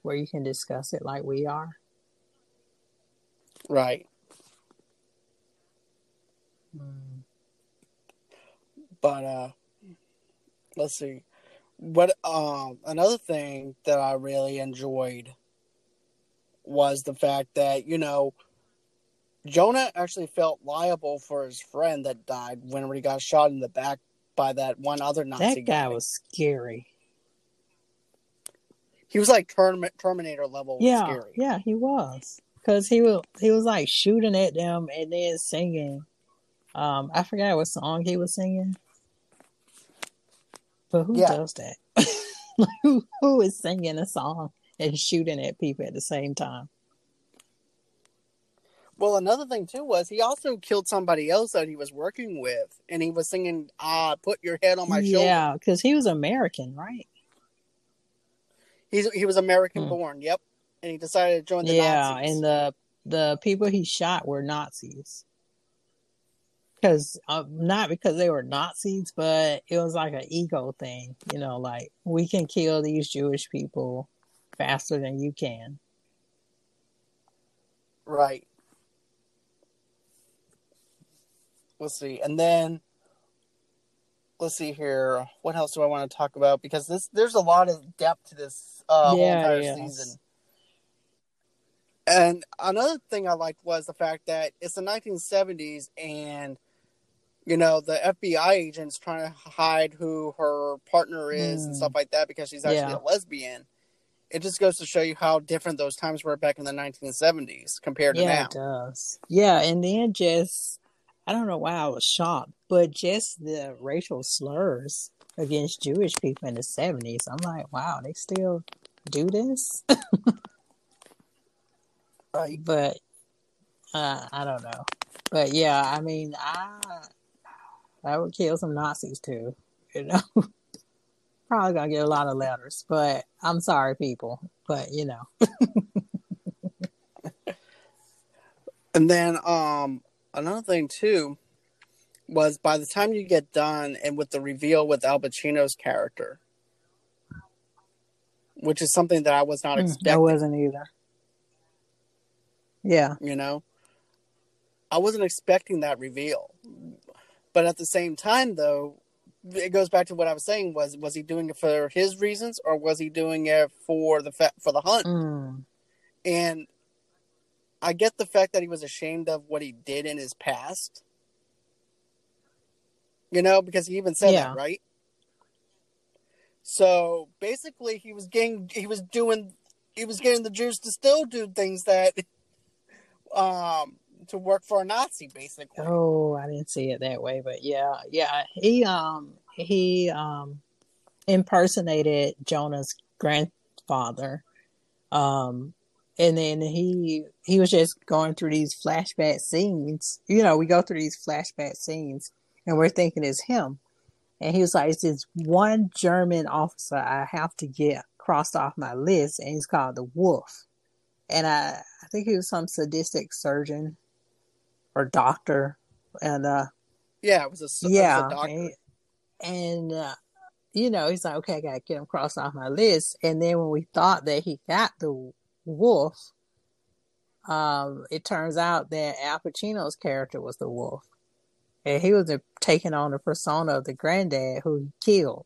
where you can discuss it like we are. right. Mm. But uh let's see. What um another thing that I really enjoyed was the fact that, you know, Jonah actually felt liable for his friend that died when he got shot in the back by that one other Nazi that guy, guy. was scary. He was like Term- Terminator level yeah, scary. Yeah, he was. Cause he was he was like shooting at them and then singing. Um, I forgot what song he was singing. But who yeah. does that? [LAUGHS] who who is singing a song and shooting at people at the same time? Well, another thing too was he also killed somebody else that he was working with, and he was singing "Ah, put your head on my yeah, shoulder." Yeah, because he was American, right? He's he was American hmm. born. Yep, and he decided to join the Nazis. yeah, Nazis. and the the people he shot were Nazis. Because uh, not because they were Nazis, but it was like an ego thing. You know, like we can kill these Jewish people faster than you can. Right. let's see, and then let's see here. What else do I want to talk about? Because this there's a lot of depth to this uh, yeah, whole entire yes. season. And another thing I liked was the fact that it's the 1970s, and you know the FBI agent's trying to hide who her partner is mm. and stuff like that because she's actually yeah. a lesbian. It just goes to show you how different those times were back in the 1970s compared to yeah, now. it does. Yeah, and then just I don't know why I was shocked, but just the racial slurs against Jewish people in the 70s, I'm like, wow, they still do this? [LAUGHS] right. But uh, I don't know. But yeah, I mean, I I would kill some Nazis too, you know. [LAUGHS] Probably gonna get a lot of letters, but I'm sorry, people. But you know. [LAUGHS] and then um another thing too was by the time you get done and with the reveal with Al Pacino's character, which is something that I was not hmm, expecting. I wasn't either. Yeah. You know, I wasn't expecting that reveal. But at the same time, though, it goes back to what I was saying: was was he doing it for his reasons, or was he doing it for the fa- for the hunt? Mm. And I get the fact that he was ashamed of what he did in his past. You know, because he even said yeah. that, right? So basically, he was getting, he was doing, he was getting the Jews to still do things that, [LAUGHS] um, to work for a Nazi, basically. Oh, I didn't see it that way, but yeah, yeah, he, um, he, um, impersonated Jonah's grandfather, um, and then he he was just going through these flashback scenes. You know, we go through these flashback scenes, and we're thinking it's him. And he was like, "It's this one German officer I have to get crossed off my list, and he's called the Wolf." And I, I think he was some sadistic surgeon or doctor, and uh, yeah, it was a yeah, was a doctor. and, and uh, you know, he's like, "Okay, I gotta get him crossed off my list." And then when we thought that he got the wolf, um, it turns out that Al Pacino's character was the wolf. And he was taking on the persona of the granddad who he killed.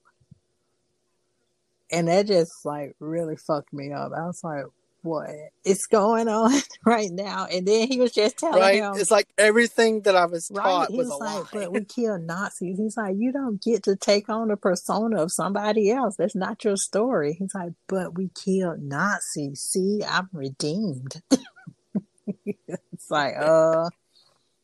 And that just like really fucked me up. I was like, what is going on [LAUGHS] right now? And then he was just telling right? him, it's like everything that I was right? taught he was, was like, lie. but we [LAUGHS] kill Nazis. He's like, you don't get to take on the persona of somebody else. That's not your story. He's like, but we killed Nazis. See, I'm redeemed. [LAUGHS] it's like, uh,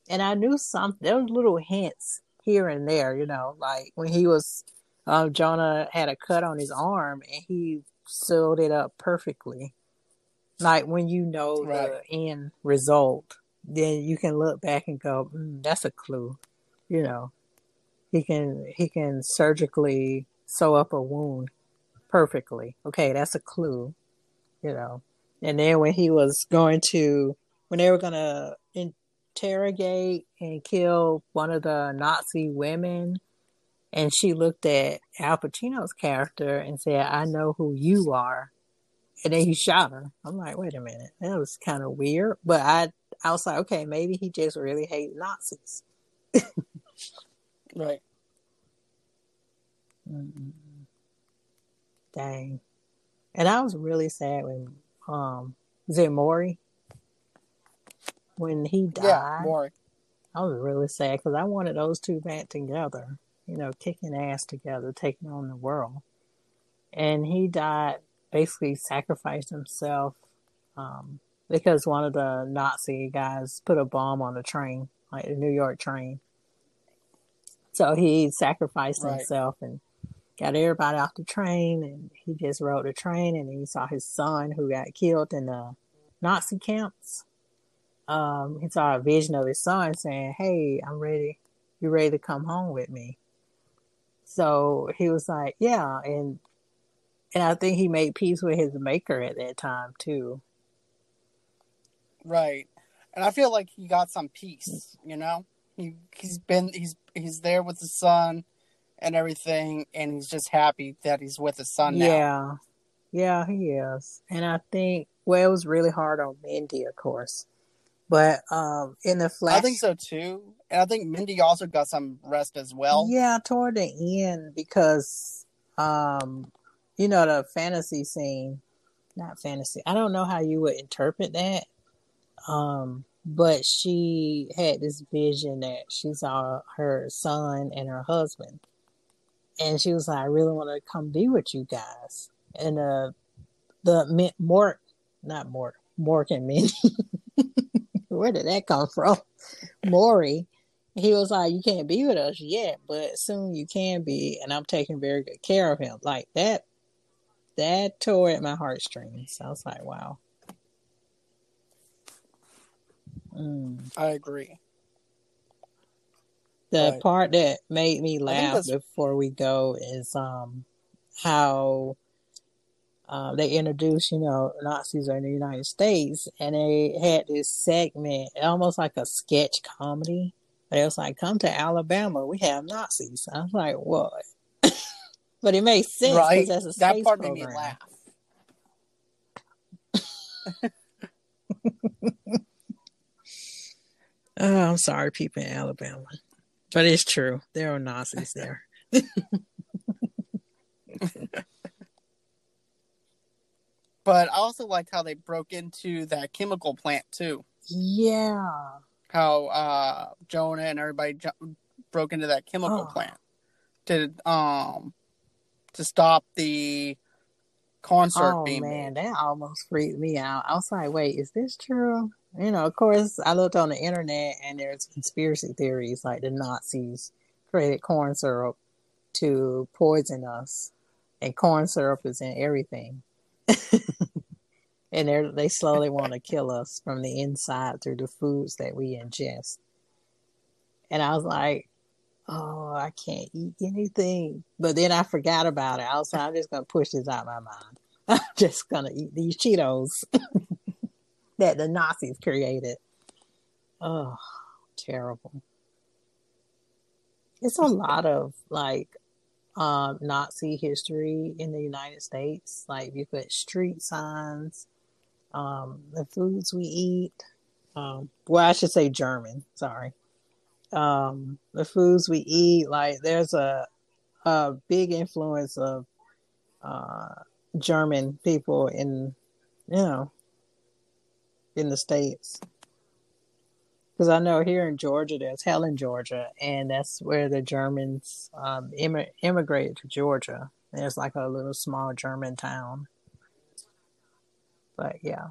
and I knew some. There was little hints here and there, you know, like when he was, um, Jonah had a cut on his arm and he sewed it up perfectly like when you know right. the end result, then you can look back and go, mm, "That's a clue." You know, he can he can surgically sew up a wound perfectly. Okay, that's a clue. You know, and then when he was going to when they were gonna interrogate and kill one of the Nazi women, and she looked at Al Pacino's character and said, "I know who you are." And then he shot her. I'm like, wait a minute, that was kind of weird. But I, I was like, okay, maybe he just really hates Nazis. [LAUGHS] right. Mm-mm. Dang. And I was really sad when um is it Maury? When he died. Yeah, Maury. I was really sad because I wanted those two back together, you know, kicking ass together, taking on the world. And he died, basically sacrificed himself um, because one of the Nazi guys put a bomb on the train, like the New York train. So he sacrificed Right. himself and got everybody off the train, and he just rode the train, and he saw his son who got killed in the Nazi camps um, he saw a vision of his son saying, Hey, I'm ready. You ready to come home with me? So he was like, Yeah. And, and I think he made peace with his maker at that time too. Right. And I feel like he got some peace, you know? He he's been he's he's there with his son and everything and he's just happy that he's with his son now. Yeah. Yeah, he is. And I think, well, it was really hard on Mindy, of course. But um, in the flash, I think so too. And I think Mindy also got some rest as well. Yeah, toward the end because um you know the fantasy scene not fantasy. I don't know how you would interpret that. Um but she had this vision that she saw her son and her husband. And she was like, I really want to come be with you guys. And uh the Mort not Mort, Mork and Minnie. [LAUGHS] Where did that come from? Maury he was like, "You can't be with us yet, but soon you can be, and I'm taking very good care of him." Like that, that tore at my heartstrings. I was like, "Wow." Mm. I agree. The Right. part that made me laugh before we go is um how uh, they introduced, you know, Nazis are in the United States, and they had this segment, almost like a sketch comedy. But it was like, "Come to Alabama, we have Nazis." I was like, "What?" [LAUGHS] but it makes sense because right. that's a That space part made me laugh. [LAUGHS] Oh, I'm sorry, people in Alabama, but it's true. There are Nazis there. [LAUGHS] But I also liked how they broke into that chemical plant too. Yeah. How uh Jonah and everybody ju- broke into that chemical Oh. plant to um to stop the corn syrup Oh being man, made. that almost freaked me out. I was like, wait, is this true? You know, of course, I looked on the internet and there's conspiracy theories like the Nazis created corn syrup to poison us, and corn syrup is in everything. [LAUGHS] and they they slowly want to kill us from the inside through the foods that we ingest. And I was like, oh, I can't eat anything. But then I forgot about it. I was like, I'm just gonna push this out of my mind. [LAUGHS] I'm just gonna eat these Cheetos [LAUGHS] that the Nazis created. Oh, terrible. It's a lot of like um, Nazi history in the United States. Like you put street signs, um, the foods we eat. Um, well, I should say German. Sorry. Um, the foods we eat. Like there's a a big influence of uh, German people in you know in the states. Because I know here in Georgia, there's Helen, Georgia, and that's where the Germans um, imm- immigrated to Georgia. There's like a little small German town. But yeah.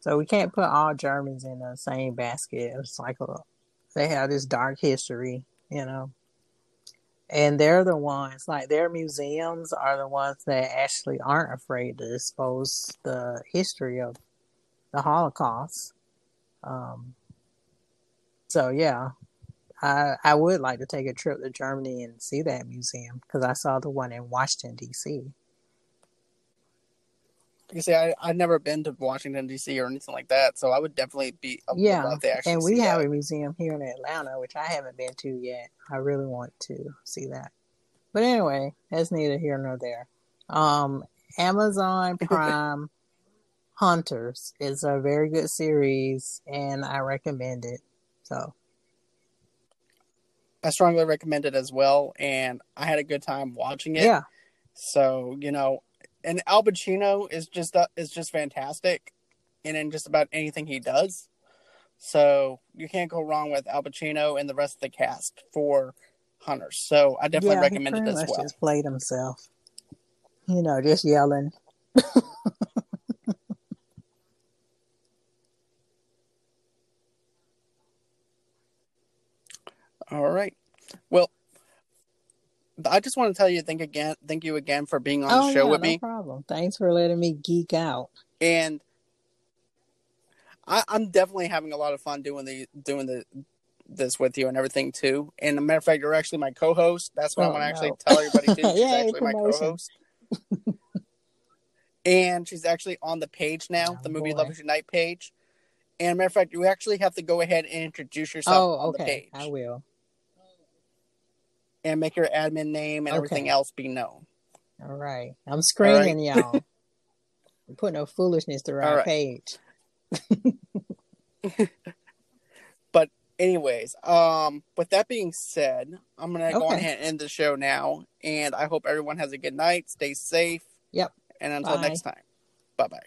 So we can't put all Germans in the same basket. It's like a, they have this dark history, you know. And they're the ones, like their museums are the ones that actually aren't afraid to expose the history of the Holocaust. Um, so yeah, I I would like to take a trip to Germany and see that museum because I saw the one in Washington D.C. You see, I I've never been to Washington D.C. or anything like that, so I would definitely be. Yeah, love to actually and we have that. a museum here in Atlanta, which I haven't been to yet. I really want to see that. But anyway, that's neither here nor there. Um, Amazon [LAUGHS] Prime Hunters is a very good series, and I recommend it. So I strongly recommend it as well, and I had a good time watching it. Yeah. So you know, and Al Pacino is just uh, is just fantastic, and in just about anything he does. So you can't go wrong with Al Pacino and the rest of the cast for Hunters. So I definitely yeah, recommend it as well. just played himself. You know, just yelling. [LAUGHS] All right. I just want to tell you thank again, thank you again for being on oh, the show yeah, with no me, problem. Thanks for letting me geek out. and I, I'm definitely having a lot of fun doing the doing the this with you and everything too. And a matter of fact, you're actually my co-host. That's what I Oh, want to actually tell everybody too. [LAUGHS] She's Yay, actually my co-host. and she's actually on the page now, Oh, the Movie boy. Lovers Unite page. And a matter of fact, you actually have to go ahead and introduce yourself Oh, on the okay. page I will. And make your admin name and everything else be known. All right. I'm screening y'all. Put no foolishness to our right. page. [LAUGHS] But anyways, um, with that being said, I'm gonna go ahead and end the show now, and I hope everyone has a good night. Stay safe. Yep. And until Bye. next time, bye bye.